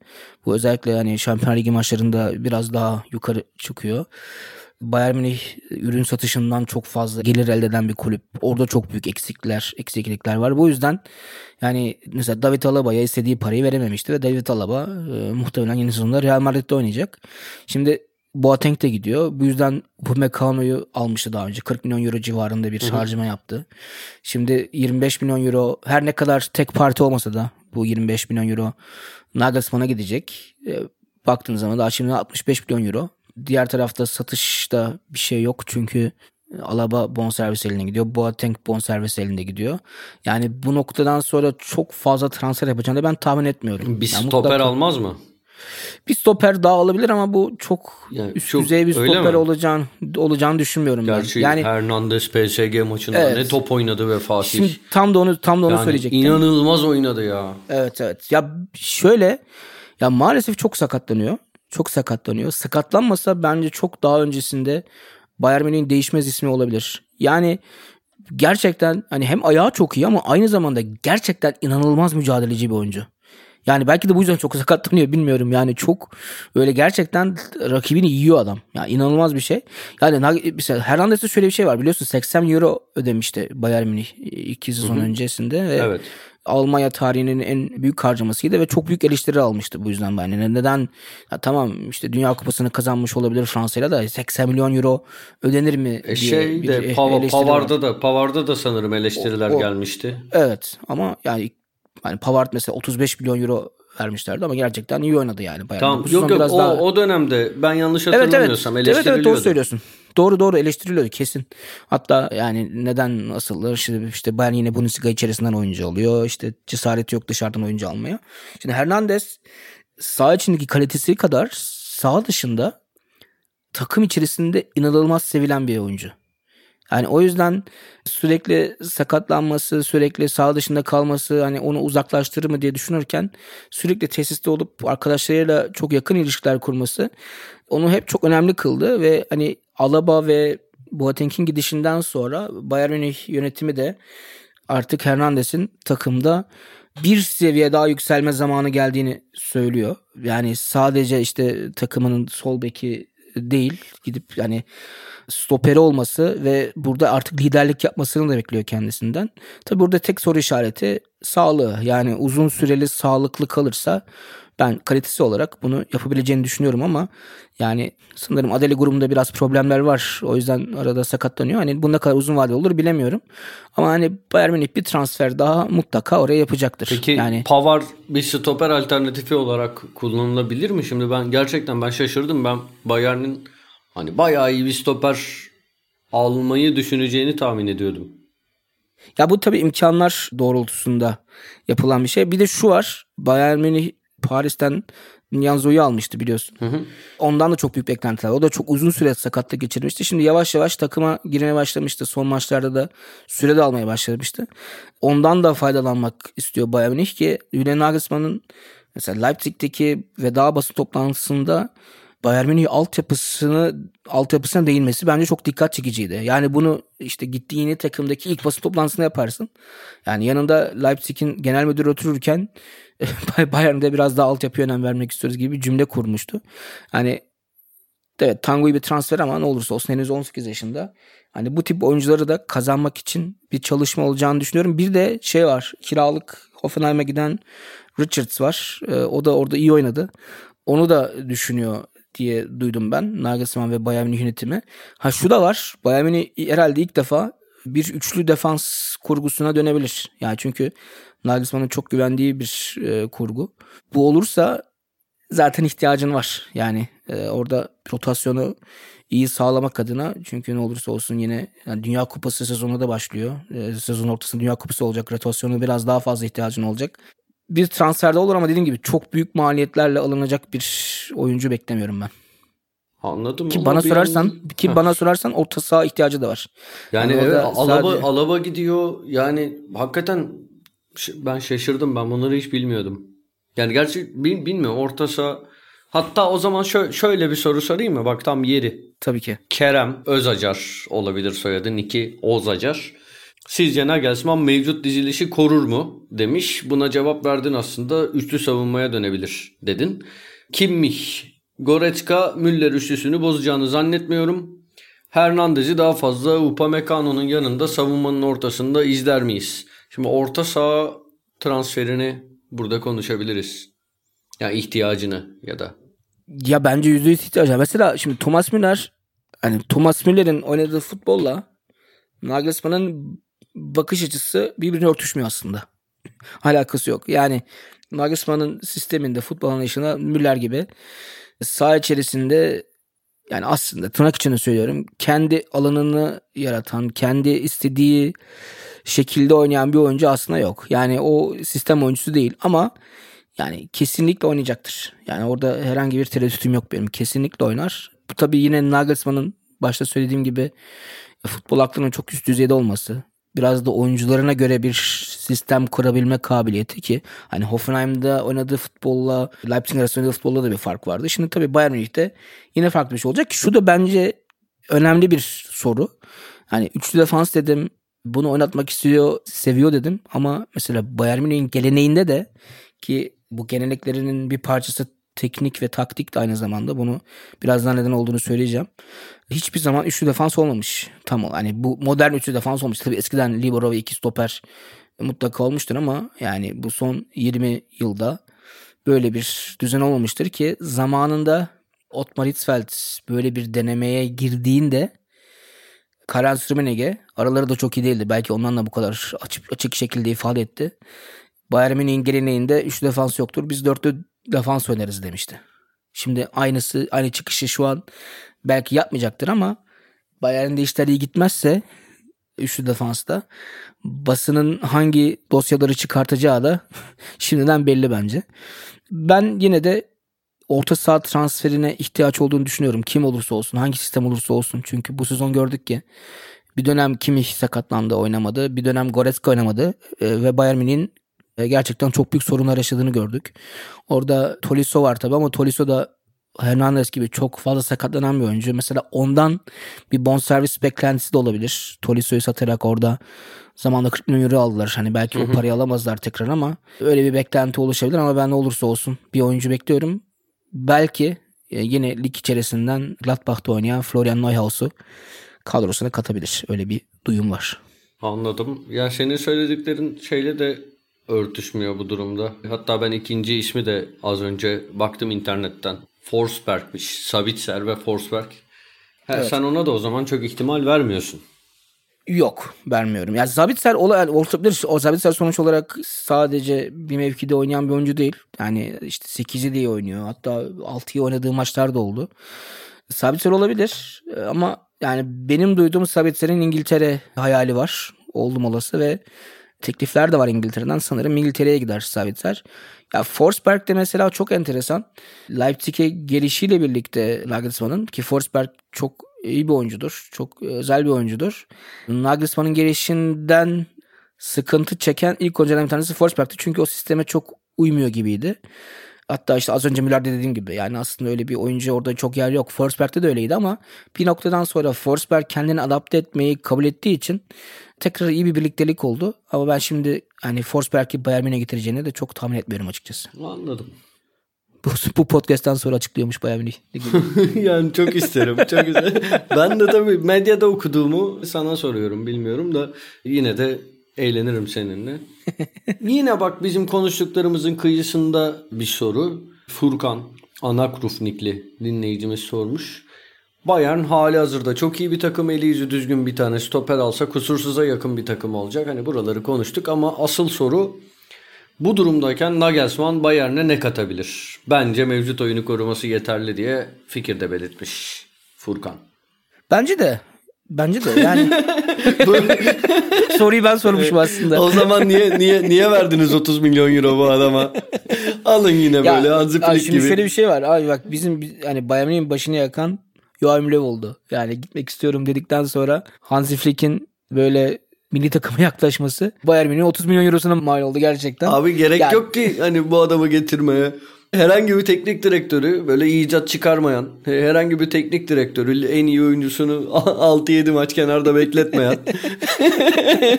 Bu özellikle yani Şampiyonlar Ligi maçlarında biraz daha yukarı çıkıyor. Bayern Münih ürün satışından çok fazla gelir elde eden bir kulüp. Orada çok büyük eksikler, eksiklikler var. Bu yüzden yani mesela David Alaba'ya istediği parayı verememişti ve David Alaba e, muhtemelen yeni sezonda Real Madrid'de oynayacak. Şimdi Boateng de gidiyor. Bu yüzden Upamecano'yu almıştı daha önce. 40 milyon euro civarında bir Hı-hı. harcama yaptı. Şimdi 25 milyon euro her ne kadar tek parti olmasa da bu 25 milyon euro Nagelsmann'a gidecek. E, baktığınız zaman daha şimdi 65 milyon euro. Diğer tarafta satışta bir şey yok çünkü Alaba bonservis eline gidiyor. Boateng bonservis elinde gidiyor. Yani bu noktadan sonra çok fazla transfer yapacağını ben tahmin etmiyorum. Bir yani stoper mutlaka... almaz mı? Bir stoper daha alabilir ama bu çok yani üst çok, düzey bir stoper olacağını olacağını düşünmüyorum Gerçi ben. Yani Hernandez PSG maçında evet. ne top oynadı ve Fatih. Şimdi tam da onu tam da onu yani söyleyecektim. İnanılmaz oynadı ya. Evet evet. Ya şöyle ya maalesef çok sakatlanıyor. Çok sakatlanıyor. Sakatlanmasa bence çok daha öncesinde Bayern Münih'in değişmez ismi olabilir. Yani gerçekten hani hem ayağı çok iyi ama aynı zamanda gerçekten inanılmaz mücadeleci bir oyuncu. Yani belki de bu yüzden çok sakatlanıyor bilmiyorum. Yani çok öyle gerçekten rakibini yiyor adam. Yani inanılmaz bir şey. Yani mesela Hernandez'de şöyle bir şey var biliyorsun 80 euro ödemişti Bayern Münih iki sezon Hı-hı. öncesinde. Ve evet. Almanya tarihinin en büyük harcamasıydı ve çok büyük eleştiri almıştı bu yüzden yani neden ya tamam işte Dünya Kupası'nı kazanmış olabilir Fransa'yla da 80 milyon euro ödenir mi e şey de e, Pav- Pavard'da da Pavard'da da sanırım eleştiriler o, o, gelmişti. Evet ama yani yani Pavard mesela 35 milyon euro vermişlerdi ama gerçekten iyi oynadı yani. Bayağı. Tamam yok yok o, daha... o dönemde ben yanlış hatırlamıyorsam evet, evet. eleştiriliyordu. Evet evet doğru söylüyorsun. Doğru doğru eleştiriliyordu kesin. Hatta yani neden asılır işte, işte Bayern yine Bundesliga içerisinden oyuncu alıyor. İşte cesareti yok dışarıdan oyuncu almaya. Şimdi Hernandez sağ içindeki kalitesi kadar sağ dışında takım içerisinde inanılmaz sevilen bir oyuncu. Yani o yüzden sürekli sakatlanması, sürekli sağ dışında kalması hani onu uzaklaştırır mı diye düşünürken sürekli tesiste olup arkadaşlarıyla çok yakın ilişkiler kurması onu hep çok önemli kıldı ve hani Alaba ve Boateng'in gidişinden sonra Bayern Münih yönetimi de artık Hernandez'in takımda bir seviye daha yükselme zamanı geldiğini söylüyor. Yani sadece işte takımının sol beki değil gidip yani stoperi olması ve burada artık liderlik yapmasını da bekliyor kendisinden. Tabi burada tek soru işareti sağlığı. Yani uzun süreli sağlıklı kalırsa ben kalitesi olarak bunu yapabileceğini düşünüyorum ama yani sanırım Adeli grubunda biraz problemler var. O yüzden arada sakatlanıyor. Hani bu ne kadar uzun vadeli olur bilemiyorum. Ama hani Bayern Münih bir transfer daha mutlaka oraya yapacaktır. Peki yani Pavar bir stoper alternatifi olarak kullanılabilir mi? Şimdi ben gerçekten ben şaşırdım. Ben Bayern'in hani bayağı iyi bir stoper almayı düşüneceğini tahmin ediyordum. Ya bu tabii imkanlar doğrultusunda yapılan bir şey. Bir de şu var. Bayern Münih Paris'ten Nyanzo'yu almıştı biliyorsun. Hı hı. Ondan da çok büyük beklentiler. O da çok uzun süre sakatlık geçirmişti. Şimdi yavaş yavaş takıma girmeye başlamıştı. Son maçlarda da süre de almaya başlamıştı. Ondan da faydalanmak istiyor Bayern Münih ki Julian Nagelsmann'ın mesela Leipzig'teki veda basın toplantısında Bayern Münih altyapısını altyapısına değinmesi bence çok dikkat çekiciydi. Yani bunu işte gittiğini takımdaki ilk basın toplantısında yaparsın. Yani yanında Leipzig'in genel müdürü otururken (laughs) Bayern'de biraz daha altyapıya önem vermek istiyoruz gibi bir cümle kurmuştu. Hani evet Tangu'yu bir transfer ama ne olursa olsun henüz 18 yaşında. Hani bu tip oyuncuları da kazanmak için bir çalışma olacağını düşünüyorum. Bir de şey var kiralık Hoffenheim'e giden Richards var. Ee, o da orada iyi oynadı. Onu da düşünüyor diye duydum ben. Nagelsmann ve Bayern Münih yönetimi. Ha şu da var. Bayern Münih herhalde ilk defa bir üçlü defans kurgusuna dönebilir. Yani çünkü Nagelsmann'ın çok güvendiği bir e, kurgu. Bu olursa zaten ihtiyacın var. Yani e, orada rotasyonu iyi sağlamak adına çünkü ne olursa olsun yine yani Dünya Kupası sezonu da başlıyor. E, sezon ortasında Dünya Kupası olacak. Rotasyonu biraz daha fazla ihtiyacın olacak. Bir transferde olur ama dediğim gibi çok büyük maliyetlerle alınacak bir oyuncu beklemiyorum ben. Anladım. Ki bana sorarsan yan- ki bana sorarsan orta saha ihtiyacı da var. Yani Yani evet, Alaba, sadece- Alaba gidiyor. Yani hakikaten ben şaşırdım. Ben bunları hiç bilmiyordum. Yani gerçi bil- bilmiyorum. Orta saha Hatta o zaman şö- şöyle bir soru sorayım mı? Bak tam yeri. Tabii ki. Kerem Özacar olabilir soyadı. Niki Ozacar. Sizce Nagelsmann mevcut dizilişi korur mu? Demiş. Buna cevap verdin aslında. Üçlü savunmaya dönebilir dedin. Kimmich, Goretzka, Müller üçlüsünü bozacağını zannetmiyorum. Hernandez'i daha fazla Upamecano'nun yanında savunmanın ortasında izler miyiz? Şimdi orta saha transferini burada konuşabiliriz. Ya ihtiyacını ya da. Ya bence yüzde yüz ihtiyacı. Mesela şimdi Thomas Müller hani Thomas Müller'in oynadığı futbolla Nagelsmann'ın bakış açısı birbirine örtüşmüyor aslında. Alakası yok. Yani Nagelsmann'ın sisteminde futbol anlayışına Müller gibi saha içerisinde yani aslında tırnak içinde söylüyorum kendi alanını yaratan, kendi istediği şekilde oynayan bir oyuncu aslında yok. Yani o sistem oyuncusu değil ama yani kesinlikle oynayacaktır. Yani orada herhangi bir tereddütüm yok benim. Kesinlikle oynar. Bu tabii yine Nagelsmann'ın başta söylediğim gibi futbol aklının çok üst düzeyde olması. Biraz da oyuncularına göre bir sistem kurabilme kabiliyeti ki hani Hoffenheim'da oynadığı futbolla Leipzig arasında oynadığı futbolla da bir fark vardı. Şimdi tabii Bayern Münih'te yine farklı bir şey olacak. Şu da bence önemli bir soru. Hani üçlü defans dedim. Bunu oynatmak istiyor, seviyor dedim. Ama mesela Bayern Münih'in geleneğinde de ki bu geleneklerinin bir parçası teknik ve taktik de aynı zamanda. Bunu birazdan neden olduğunu söyleyeceğim. Hiçbir zaman üçlü defans olmamış. Tam. Hani bu modern üçlü defans olmuş. Tabii eskiden libero ve iki stoper mutlaka olmuştur ama yani bu son 20 yılda böyle bir düzen olmamıştır ki zamanında Ottmar Hitzfeld böyle bir denemeye girdiğinde Karl Rummenigge araları da çok iyi değildi. Belki ondan da bu kadar açık, açık şekilde ifade etti. Bayern Münih'in geleneğinde 3 defans yoktur. Biz 4'lü defans oynarız demişti. Şimdi aynısı aynı çıkışı şu an belki yapmayacaktır ama Bayern'de işler iyi gitmezse üçlü defansta basının hangi dosyaları çıkartacağı da (laughs) şimdiden belli bence. Ben yine de orta saha transferine ihtiyaç olduğunu düşünüyorum. Kim olursa olsun, hangi sistem olursa olsun. Çünkü bu sezon gördük ki bir dönem Kimmich sakatlandı oynamadı. Bir dönem Goretzka oynamadı. Ee, ve Bayern Münih'in e, gerçekten çok büyük sorunlar yaşadığını gördük. Orada Tolisso var tabii ama Tolisso da Hernandez gibi çok fazla sakatlanan bir oyuncu. Mesela ondan bir bonservis beklentisi de olabilir. Tolisso'yu satarak orada zamanla 40 milyon euro aldılar. Hani belki o parayı alamazlar tekrar ama öyle bir beklenti oluşabilir ama ben ne olursa olsun bir oyuncu bekliyorum. Belki e, yine lig içerisinden Gladbach'ta oynayan Florian Neuhaus'u kadrosuna katabilir. Öyle bir duyum var. Anladım. Ya senin söylediklerin şeyle de örtüşmüyor bu durumda. Hatta ben ikinci ismi de az önce baktım internetten. Forsberg'miş. Sabitzer ve Forsberg. Ha, Evet. Sen ona da o zaman çok ihtimal vermiyorsun. Yok vermiyorum. Yani Zabitzer ola, olabilir. O Zabitzer sonuç olarak sadece bir mevkide oynayan bir oyuncu değil. Yani işte 8'i diye oynuyor. Hatta 6'yı oynadığı maçlar da oldu. Sabitzer olabilir ama yani benim duyduğum Sabitzer'in İngiltere hayali var. Oldum olası ve teklifler de var İngiltere'den. Sanırım İngiltere'ye gider Savitzer. Ya Forsberg de mesela çok enteresan. Leipzig'e gelişiyle birlikte Nagelsmann'ın ki Forsberg çok iyi bir oyuncudur. Çok özel bir oyuncudur. Nagelsmann'ın gelişinden sıkıntı çeken ilk oyunculardan bir tanesi Forsberg'ti. Çünkü o sisteme çok uymuyor gibiydi. Hatta işte az önce Müller'de dediğim gibi yani aslında öyle bir oyuncu orada çok yer yok. Forsberg'de de öyleydi ama bir noktadan sonra Forsberg kendini adapte etmeyi kabul ettiği için tekrar iyi bir birliktelik oldu. Ama ben şimdi hani Forsberg'i Bayern Münih'e getireceğini de çok tahmin etmiyorum açıkçası. Anladım. Bu, bu podcast'ten sonra açıklıyormuş Bayern Münih. (laughs) yani çok isterim. Çok isterim. ben de tabii medyada okuduğumu sana soruyorum bilmiyorum da yine de eğlenirim seninle. (laughs) yine bak bizim konuştuklarımızın kıyısında bir soru. Furkan Anakrufnikli dinleyicimiz sormuş. Bayern hali hazırda çok iyi bir takım eli yüzü düzgün bir tane stoper alsa kusursuza yakın bir takım olacak. Hani buraları konuştuk ama asıl soru bu durumdayken Nagelsmann Bayern'e ne katabilir? Bence mevcut oyunu koruması yeterli diye fikirde belirtmiş Furkan. Bence de. Bence de yani. (laughs) Soruyu ben sormuşum aslında. o zaman niye niye niye verdiniz 30 milyon euro bu adama? Alın yine böyle Hansi Flick şimdi gibi. şöyle bir şey var. Abi bak bizim hani Bayern Münih'in başını yakan Joachim Löw oldu. Yani gitmek istiyorum dedikten sonra Hansi Flick'in böyle milli takıma (laughs) yaklaşması Bayern Münih'in 30 milyon eurosuna mal oldu gerçekten. Abi gerek Yani- yok ki hani bu adamı getirmeye. Herhangi bir teknik direktörü böyle icat çıkarmayan, herhangi bir teknik direktörü en iyi oyuncusunu (laughs) 6-7 maç kenarda bekletmeyen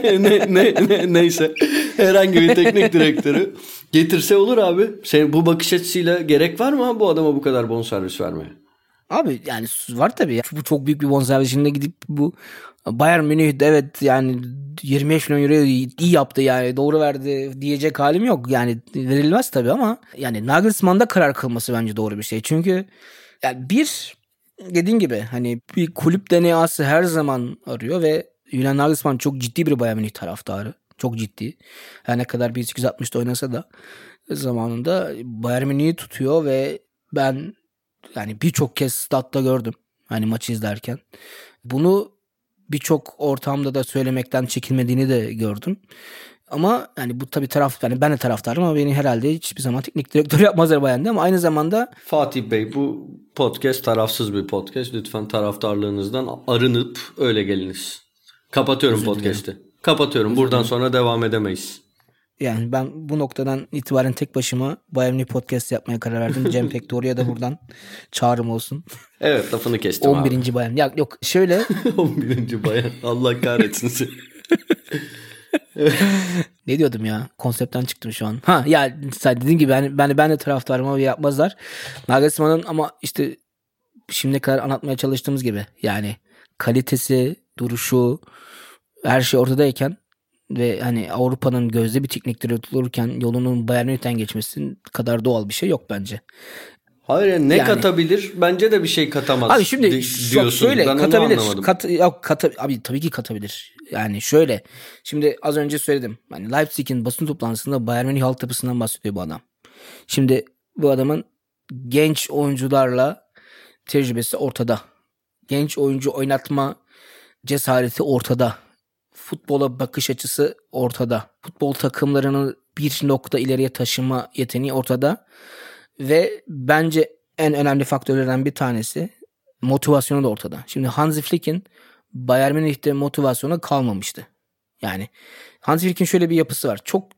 (laughs) ne, ne, ne- neyse herhangi bir teknik direktörü getirse olur abi. Sen bu bakış açısıyla gerek var mı bu adama bu kadar bonservis vermeye? Abi yani var tabii. ya. Bu çok büyük bir bonservis. Şimdi gidip bu Bayern Münih evet yani 25 milyon euro iyi yaptı yani doğru verdi diyecek halim yok. Yani verilmez tabii ama yani Nagelsmann'da karar kılması bence doğru bir şey. Çünkü yani bir dediğin gibi hani bir kulüp DNA'sı her zaman arıyor ve Julian Nagelsmann çok ciddi bir Bayern Münih taraftarı. Çok ciddi. Her ne kadar 1860'da oynasa da zamanında Bayern Münih'i tutuyor ve ben yani birçok kez statta gördüm. Hani maçı izlerken. Bunu birçok ortamda da söylemekten çekinmediğini de gördüm. Ama yani bu tabii taraf yani ben de taraftarım ama beni herhalde hiçbir zaman teknik direktör (laughs) yapmazlar Bayern'de ama aynı zamanda Fatih Bey bu podcast tarafsız bir podcast. Lütfen taraftarlığınızdan arınıp öyle geliniz. Kapatıyorum podcast'i. Kapatıyorum. Buradan sonra devam edemeyiz. Yani ben bu noktadan itibaren tek başıma Bayern podcast yapmaya karar verdim. Cem (laughs) Pektor'ya da buradan çağrım olsun. Evet lafını kestim 11. abi. Bayern. Ya yok şöyle (laughs) 11. bayan. Allah kahretsin seni. (laughs) ne diyordum ya? Konseptten çıktım şu an. Ha ya dediğim gibi ben, ben, ben de taraftarım ama yapmazlar. Nagelsmann'ın ama işte şimdiye kadar anlatmaya çalıştığımız gibi yani kalitesi, duruşu her şey ortadayken ve hani Avrupa'nın gözde bir teknik direktör olurken yolunun Bayern Münih'ten geçmesi kadar doğal bir şey yok bence. Hayır ne Yani- katabilir? Bence de bir şey katamaz. Abi şimdi diyorsun. şöyle ben katabilir. Kat, yok, kata, abi tabii ki katabilir. Yani şöyle. Şimdi az önce söyledim. Hani Leipzig'in basın toplantısında Bayern Münih altyapısından bahsediyor bu adam. Şimdi bu adamın genç oyuncularla tecrübesi ortada. Genç oyuncu oynatma cesareti ortada. Futbola bakış açısı ortada. Futbol takımlarını bir nokta ileriye taşıma yeteneği ortada. Ve bence en önemli faktörlerden bir tanesi motivasyonu da ortada. Şimdi Hansi Flick'in Bayern Münih'te motivasyonu kalmamıştı. Yani Hansi Flick'in şöyle bir yapısı var. Çok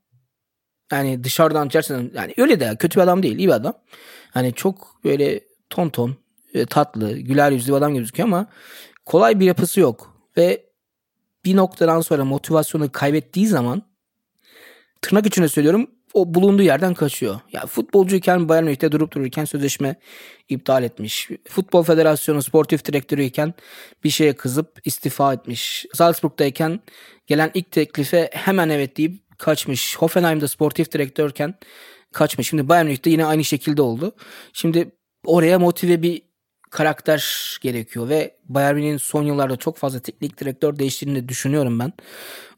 yani dışarıdan gerçekten yani öyle de kötü bir adam değil, iyi bir adam. Hani çok böyle ton ton, e, tatlı, güler yüzlü bir adam gözüküyor ama kolay bir yapısı yok. Ve bir noktadan sonra motivasyonu kaybettiği zaman tırnak içinde söylüyorum o bulunduğu yerden kaçıyor. Ya futbolcuyken Bayern Münih'te durup dururken sözleşme iptal etmiş. Futbol Federasyonu sportif direktörüyken bir şeye kızıp istifa etmiş. Salzburg'dayken gelen ilk teklife hemen evet deyip kaçmış. Hoffenheim'de sportif direktörken kaçmış. Şimdi Bayern Münih'te yine aynı şekilde oldu. Şimdi oraya motive bir karakter gerekiyor ve Bayern Münih'in son yıllarda çok fazla teknik direktör değiştiğini de düşünüyorum ben.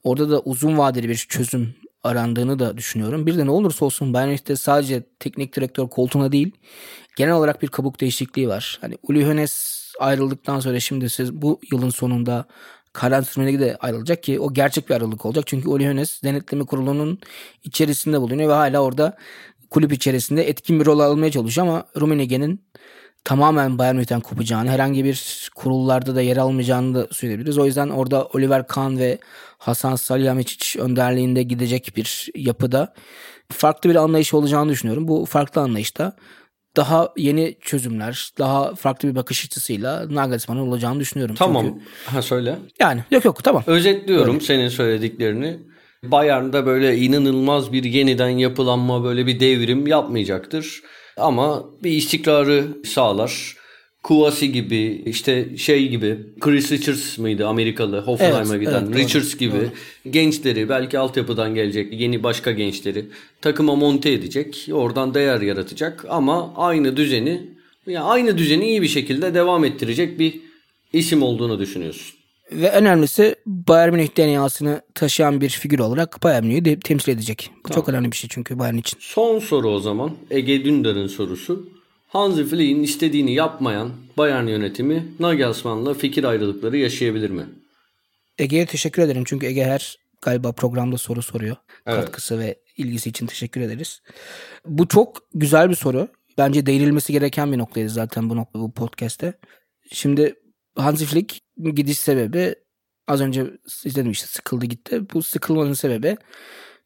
Orada da uzun vadeli bir çözüm arandığını da düşünüyorum. Bir de ne olursa olsun Bayern Münih'te sadece teknik direktör koltuğuna değil genel olarak bir kabuk değişikliği var. Hani Uli Hoeneß ayrıldıktan sonra şimdi siz bu yılın sonunda Karl-Heinz Rummenigge de ayrılacak ki o gerçek bir ayrılık olacak. Çünkü Uli Hoeneß denetleme kurulunun içerisinde bulunuyor ve hala orada kulüp içerisinde etkin bir rol almaya çalışıyor ama Rummenigge'nin tamamen Bayern Münih'ten kopacağını, herhangi bir kurullarda da yer almayacağını da söyleyebiliriz. O yüzden orada Oliver Kahn ve Hasan Salihamidzic önderliğinde gidecek bir yapıda farklı bir anlayış olacağını düşünüyorum. Bu farklı anlayışta daha yeni çözümler, daha farklı bir bakış açısıyla Nagelsmann'ın olacağını düşünüyorum. Tamam. Çünkü, ha söyle. yani yok yok tamam. Özetliyorum senin söylediklerini. Bayern'da böyle inanılmaz bir yeniden yapılanma, böyle bir devrim yapmayacaktır. Ama bir istikrarı sağlar. Kuvasi gibi işte şey gibi Chris Richards mıydı Amerikalı Hoffenheim'a Evet, giden evet, doğru, Richards gibi gençleri belki altyapıdan gelecek yeni başka gençleri takıma monte edecek oradan değer yaratacak ama aynı düzeni yani aynı düzeni iyi bir şekilde devam ettirecek bir isim olduğunu düşünüyorsun. Ve önemlisi Bayern Münih DNA'sını taşıyan bir figür olarak Bayern Münih'i de temsil edecek. Bu çok önemli bir şey çünkü Bayern için. Son soru o zaman Ege Dündar'ın sorusu. Hansi Flick'in istediğini yapmayan Bayern yönetimi Nagelsmann'la fikir ayrılıkları yaşayabilir mi? Ege'ye teşekkür ederim çünkü Ege her galiba programda soru soruyor. Evet. Katkısı ve ilgisi için teşekkür ederiz. Bu çok güzel bir soru. Bence değinilmesi gereken bir noktaydı zaten bu nokta bu podcast'te. Şimdi Hansi Flick gidiş sebebi az önce izledim işte sıkıldı gitti. Bu sıkılmanın sebebi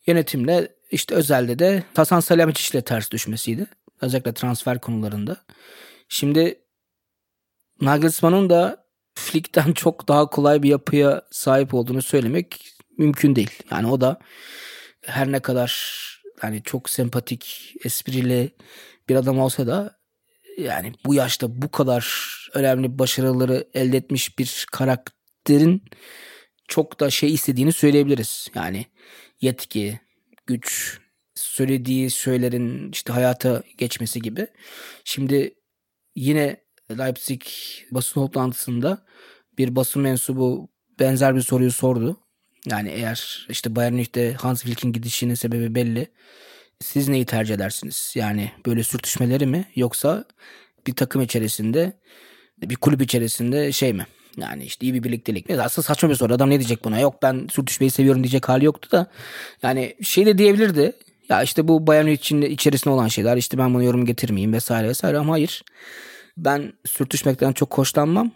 yönetimle işte özelde de Hasan Salihamidzic ile ters düşmesiydi. Özellikle transfer konularında. Şimdi Nagelsmann'ın da Flick'ten (laughs) çok daha kolay bir yapıya sahip olduğunu söylemek mümkün değil. Yani o da her ne kadar yani çok sempatik, esprili bir adam olsa da yani bu yaşta bu kadar önemli başarıları elde etmiş bir karakterin çok da şey istediğini söyleyebiliriz. Yani yetki, güç, söylediği söylerin işte hayata geçmesi gibi. Şimdi yine Leipzig basın toplantısında bir basın mensubu benzer bir soruyu sordu. Yani eğer işte Bayern Münih'te Hans Flick'in gidişinin sebebi belli. Siz neyi tercih edersiniz? Yani böyle sürtüşmeleri mi yoksa bir takım içerisinde bir kulüp içerisinde şey mi? Yani işte iyi bir birliktelik mi? Aslında saçma bir soru. Adam ne diyecek buna? Yok ben sürtüşmeyi seviyorum diyecek hali yoktu da. Yani şey de diyebilirdi. Ya işte bu Münih içinde içerisinde olan şeyler. İşte ben bunu yorum getirmeyeyim vesaire vesaire ama hayır. Ben sürtüşmekten çok hoşlanmam.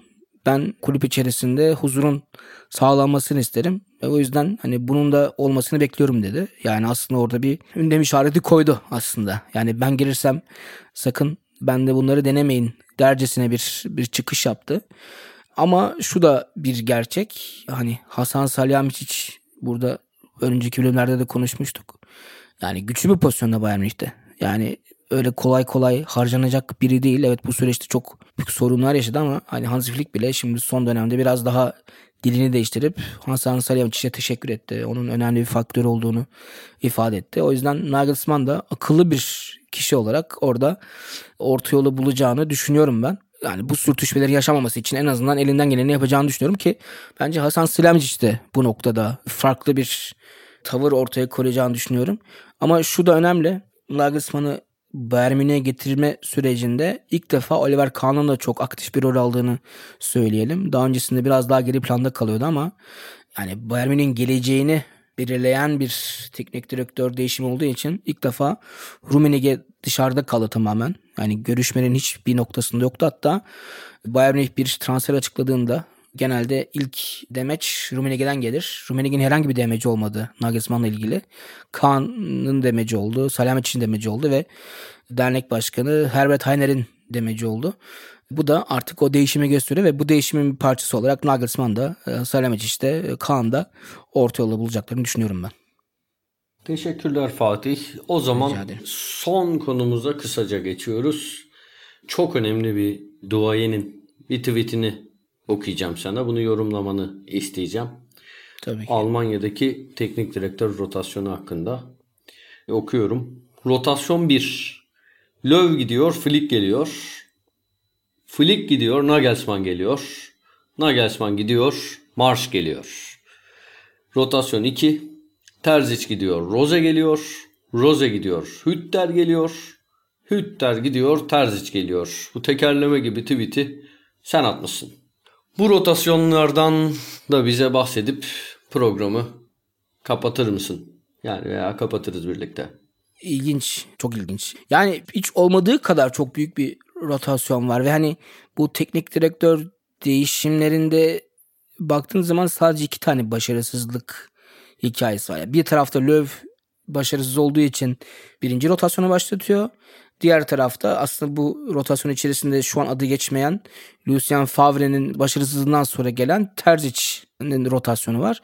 Ben kulüp içerisinde huzurun sağlanmasını isterim. Ve o yüzden hani bunun da olmasını bekliyorum dedi. Yani aslında orada bir ünlem işareti koydu aslında. Yani ben gelirsem sakın ben de bunları denemeyin dercesine bir bir çıkış yaptı. Ama şu da bir gerçek. Hani Hasan Salihamidzic burada önceki bölümlerde de konuşmuştuk. Yani güçlü bir pozisyonda Bayern Münih'te. Yani öyle kolay kolay harcanacak biri değil. Evet bu süreçte çok büyük sorunlar yaşadı ama hani Hansi Flick bile şimdi son dönemde biraz daha dilini değiştirip Hasan Salihamidzic'e teşekkür etti. Onun önemli bir faktör olduğunu ifade etti. O yüzden Nagelsmann da akıllı bir kişi olarak orada orta yolu bulacağını düşünüyorum ben. Yani bu sürtüşmeleri yaşamaması için en azından elinden geleni yapacağını düşünüyorum ki bence Hasan Salihamidzic de bu noktada farklı bir tavır ortaya koyacağını düşünüyorum. Ama şu da önemli. Nagelsmann'ı Bayern Münih'e getirme sürecinde ilk defa Oliver Kahn'ın da çok aktif bir rol aldığını söyleyelim. Daha öncesinde biraz daha geri planda kalıyordu ama yani Bayern Münih'in geleceğini belirleyen bir teknik direktör değişimi olduğu için ilk defa Rummenigge dışarıda kaldı tamamen. Yani görüşmenin hiçbir noktasında yoktu. Hatta Bayern Münih bir transfer açıkladığında genelde ilk demeç Rummenigge'den gelir. Rummenigge'nin herhangi bir demeci olmadı Nagelsmann'la ilgili. Kahn'ın demeci oldu, Salihamidzic'in demeci oldu ve dernek başkanı Herbert Heiner'in demeci oldu. Bu da artık o değişimi gösteriyor ve bu değişimin bir parçası olarak Nagelsmann da e, Salihamidzic de Kahn da orta yolu bulacaklarını düşünüyorum ben. Teşekkürler Fatih. O zaman son konumuza kısaca geçiyoruz. Çok önemli bir duayenin bir tweetini okuyacağım sana. Bunu yorumlamanı isteyeceğim. Tabii ki. Almanya'daki teknik direktör rotasyonu hakkında E, okuyorum. Rotasyon 1. Löw gidiyor, Flick geliyor. Flick gidiyor, Nagelsmann geliyor. Nagelsmann gidiyor, Marş geliyor. Rotasyon 2. Terzic gidiyor, Rose geliyor. Rose gidiyor, Hütter geliyor. Hütter gidiyor, Terzic geliyor. Bu tekerleme gibi tweet'i sen atmışsın. Bu rotasyonlardan da bize bahsedip programı kapatır mısın? Yani veya kapatırız birlikte. İlginç, çok ilginç. Yani hiç olmadığı kadar çok büyük bir rotasyon var ve hani bu teknik direktör değişimlerinde baktığın zaman sadece iki tane başarısızlık hikayesi var. Bir tarafta Löw başarısız olduğu için birinci rotasyonu başlatıyor. Diğer tarafta aslında bu rotasyon içerisinde şu an adı geçmeyen Lucien Favre'nin başarısızlığından sonra gelen Terzic'in rotasyonu var.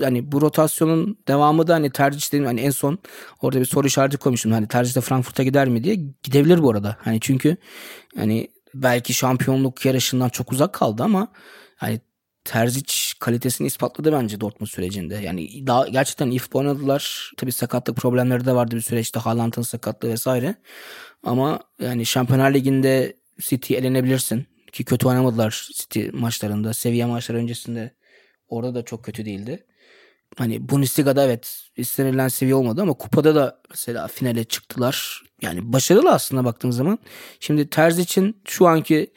Yani bu rotasyonun devamı da hani Terzic dedim hani en son orada bir soru işareti koymuştum. Hani Terzic de Frankfurt'a gider mi diye. Gidebilir bu arada. Hani çünkü hani belki şampiyonluk yarışından çok uzak kaldı ama hani Terzic kalitesini ispatladı bence Dortmund sürecinde. Yani daha gerçekten futbol oynadılar. Tabii sakatlık problemleri de vardı bir süreçte. Haaland'ın sakatlığı vesaire. Ama yani Şampiyonlar Ligi'nde City elenebilirsin. Ki kötü oynamadılar City maçlarında. Seviye maçları öncesinde orada da çok kötü değildi. Hani Bundesliga'da evet istenilen seviye olmadı ama kupada da mesela finale çıktılar. Yani başarılı aslında baktığın zaman. Şimdi Terzic'in şu anki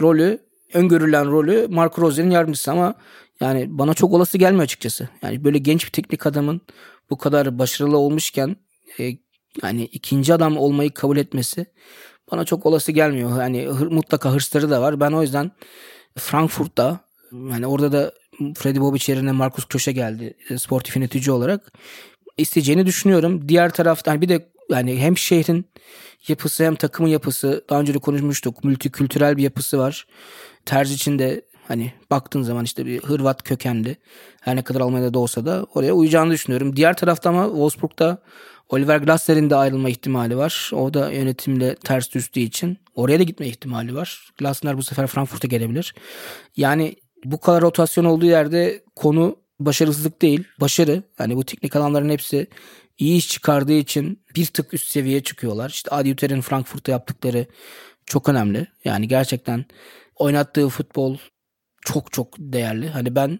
rolü öngörülen rolü Marco Rose'nin yardımcısı ama yani bana çok olası gelmiyor açıkçası. Yani böyle genç bir teknik adamın bu kadar başarılı olmuşken e, yani ikinci adam olmayı kabul etmesi bana çok olası gelmiyor. Yani hır, mutlaka hırsları da var. Ben o yüzden Frankfurt'ta yani orada da Freddy Bobic yerine Markus Köşe geldi e, sportif yönetici olarak isteyeceğini düşünüyorum. Diğer taraftan bir de yani hem şehrin yapısı hem takımın yapısı daha önce de konuşmuştuk. Multikültürel bir yapısı var. Terz için de hani baktığın zaman işte bir Hırvat kökenli her ne kadar Almanya'da da olsa da oraya uyacağını düşünüyorum. Diğer tarafta ama Wolfsburg'da Oliver Glasner'in de ayrılma ihtimali var. O da yönetimle ters düştüğü için oraya da gitme ihtimali var. Glasner bu sefer Frankfurt'a gelebilir. Yani bu kadar rotasyon olduğu yerde konu başarısızlık değil, başarı. Yani bu teknik alanların hepsi iyi iş çıkardığı için bir tık üst seviyeye çıkıyorlar. İşte Adi Hütter'in Frankfurt'ta yaptıkları çok önemli. Yani gerçekten oynattığı futbol çok çok değerli. Hani ben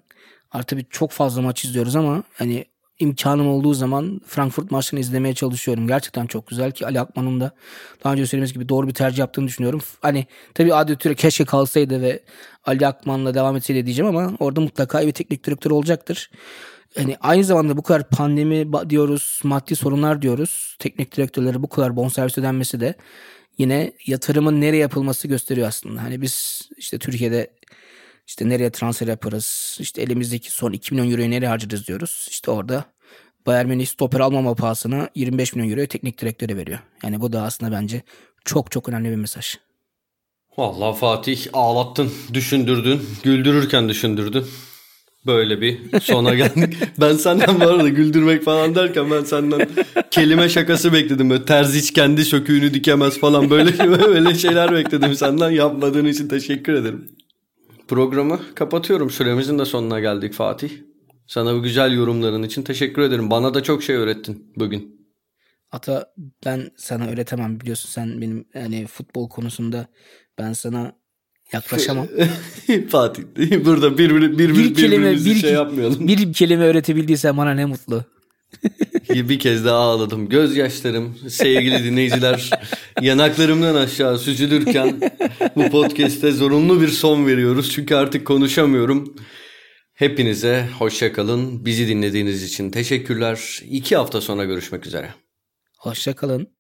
artık çok fazla maç izliyoruz ama hani imkanım olduğu zaman Frankfurt maçını izlemeye çalışıyorum. Gerçekten çok güzel ki Ali Akman'ın da daha önce söylediğimiz gibi doğru bir tercih yaptığını düşünüyorum. Hani tabii Adi Türe keşke kalsaydı ve Ali Akman'la devam etseydi diyeceğim ama orada mutlaka bir teknik direktör olacaktır. Hani aynı zamanda bu kadar pandemi diyoruz, maddi sorunlar diyoruz. Teknik direktörlere bu kadar bonservis ödenmesi de yine yatırımın nereye yapılması gösteriyor aslında. Hani biz işte Türkiye'de işte nereye transfer yaparız? İşte elimizdeki son 2 milyon euroyu nereye harcarız diyoruz. İşte orada Bayern Münih stoper almama pahasına 25 milyon euroyu teknik direktöre veriyor. Yani bu da aslında bence çok çok önemli bir mesaj. Vallahi Fatih ağlattın, düşündürdün, güldürürken düşündürdün. Böyle bir sona geldik. (laughs) ben senden bu arada güldürmek falan derken ben senden kelime şakası bekledim. Böyle terziç kendi söküğünü dikemez falan böyle (laughs) böyle şeyler bekledim senden. Yapmadığın için teşekkür ederim. Programı kapatıyorum. Süremizin de sonuna geldik Fatih. Sana bu güzel yorumların için teşekkür ederim. Bana da çok şey öğrettin bugün. Ata ben sana öğretemem biliyorsun sen benim yani futbol konusunda ben sana yaklaşamam. (laughs) Fatih burada bir, bir, bir, bir kelime bir, şey yapmayalım. Bir kelime öğretebildiysen bana ne mutlu. (laughs) bir kez daha ağladım. Gözyaşlarım sevgili dinleyiciler (laughs) yanaklarımdan aşağı süzülürken bu podcast'te zorunlu bir son veriyoruz. Çünkü artık konuşamıyorum. Hepinize hoşçakalın. Bizi dinlediğiniz için teşekkürler. İki hafta sonra görüşmek üzere. Hoşçakalın.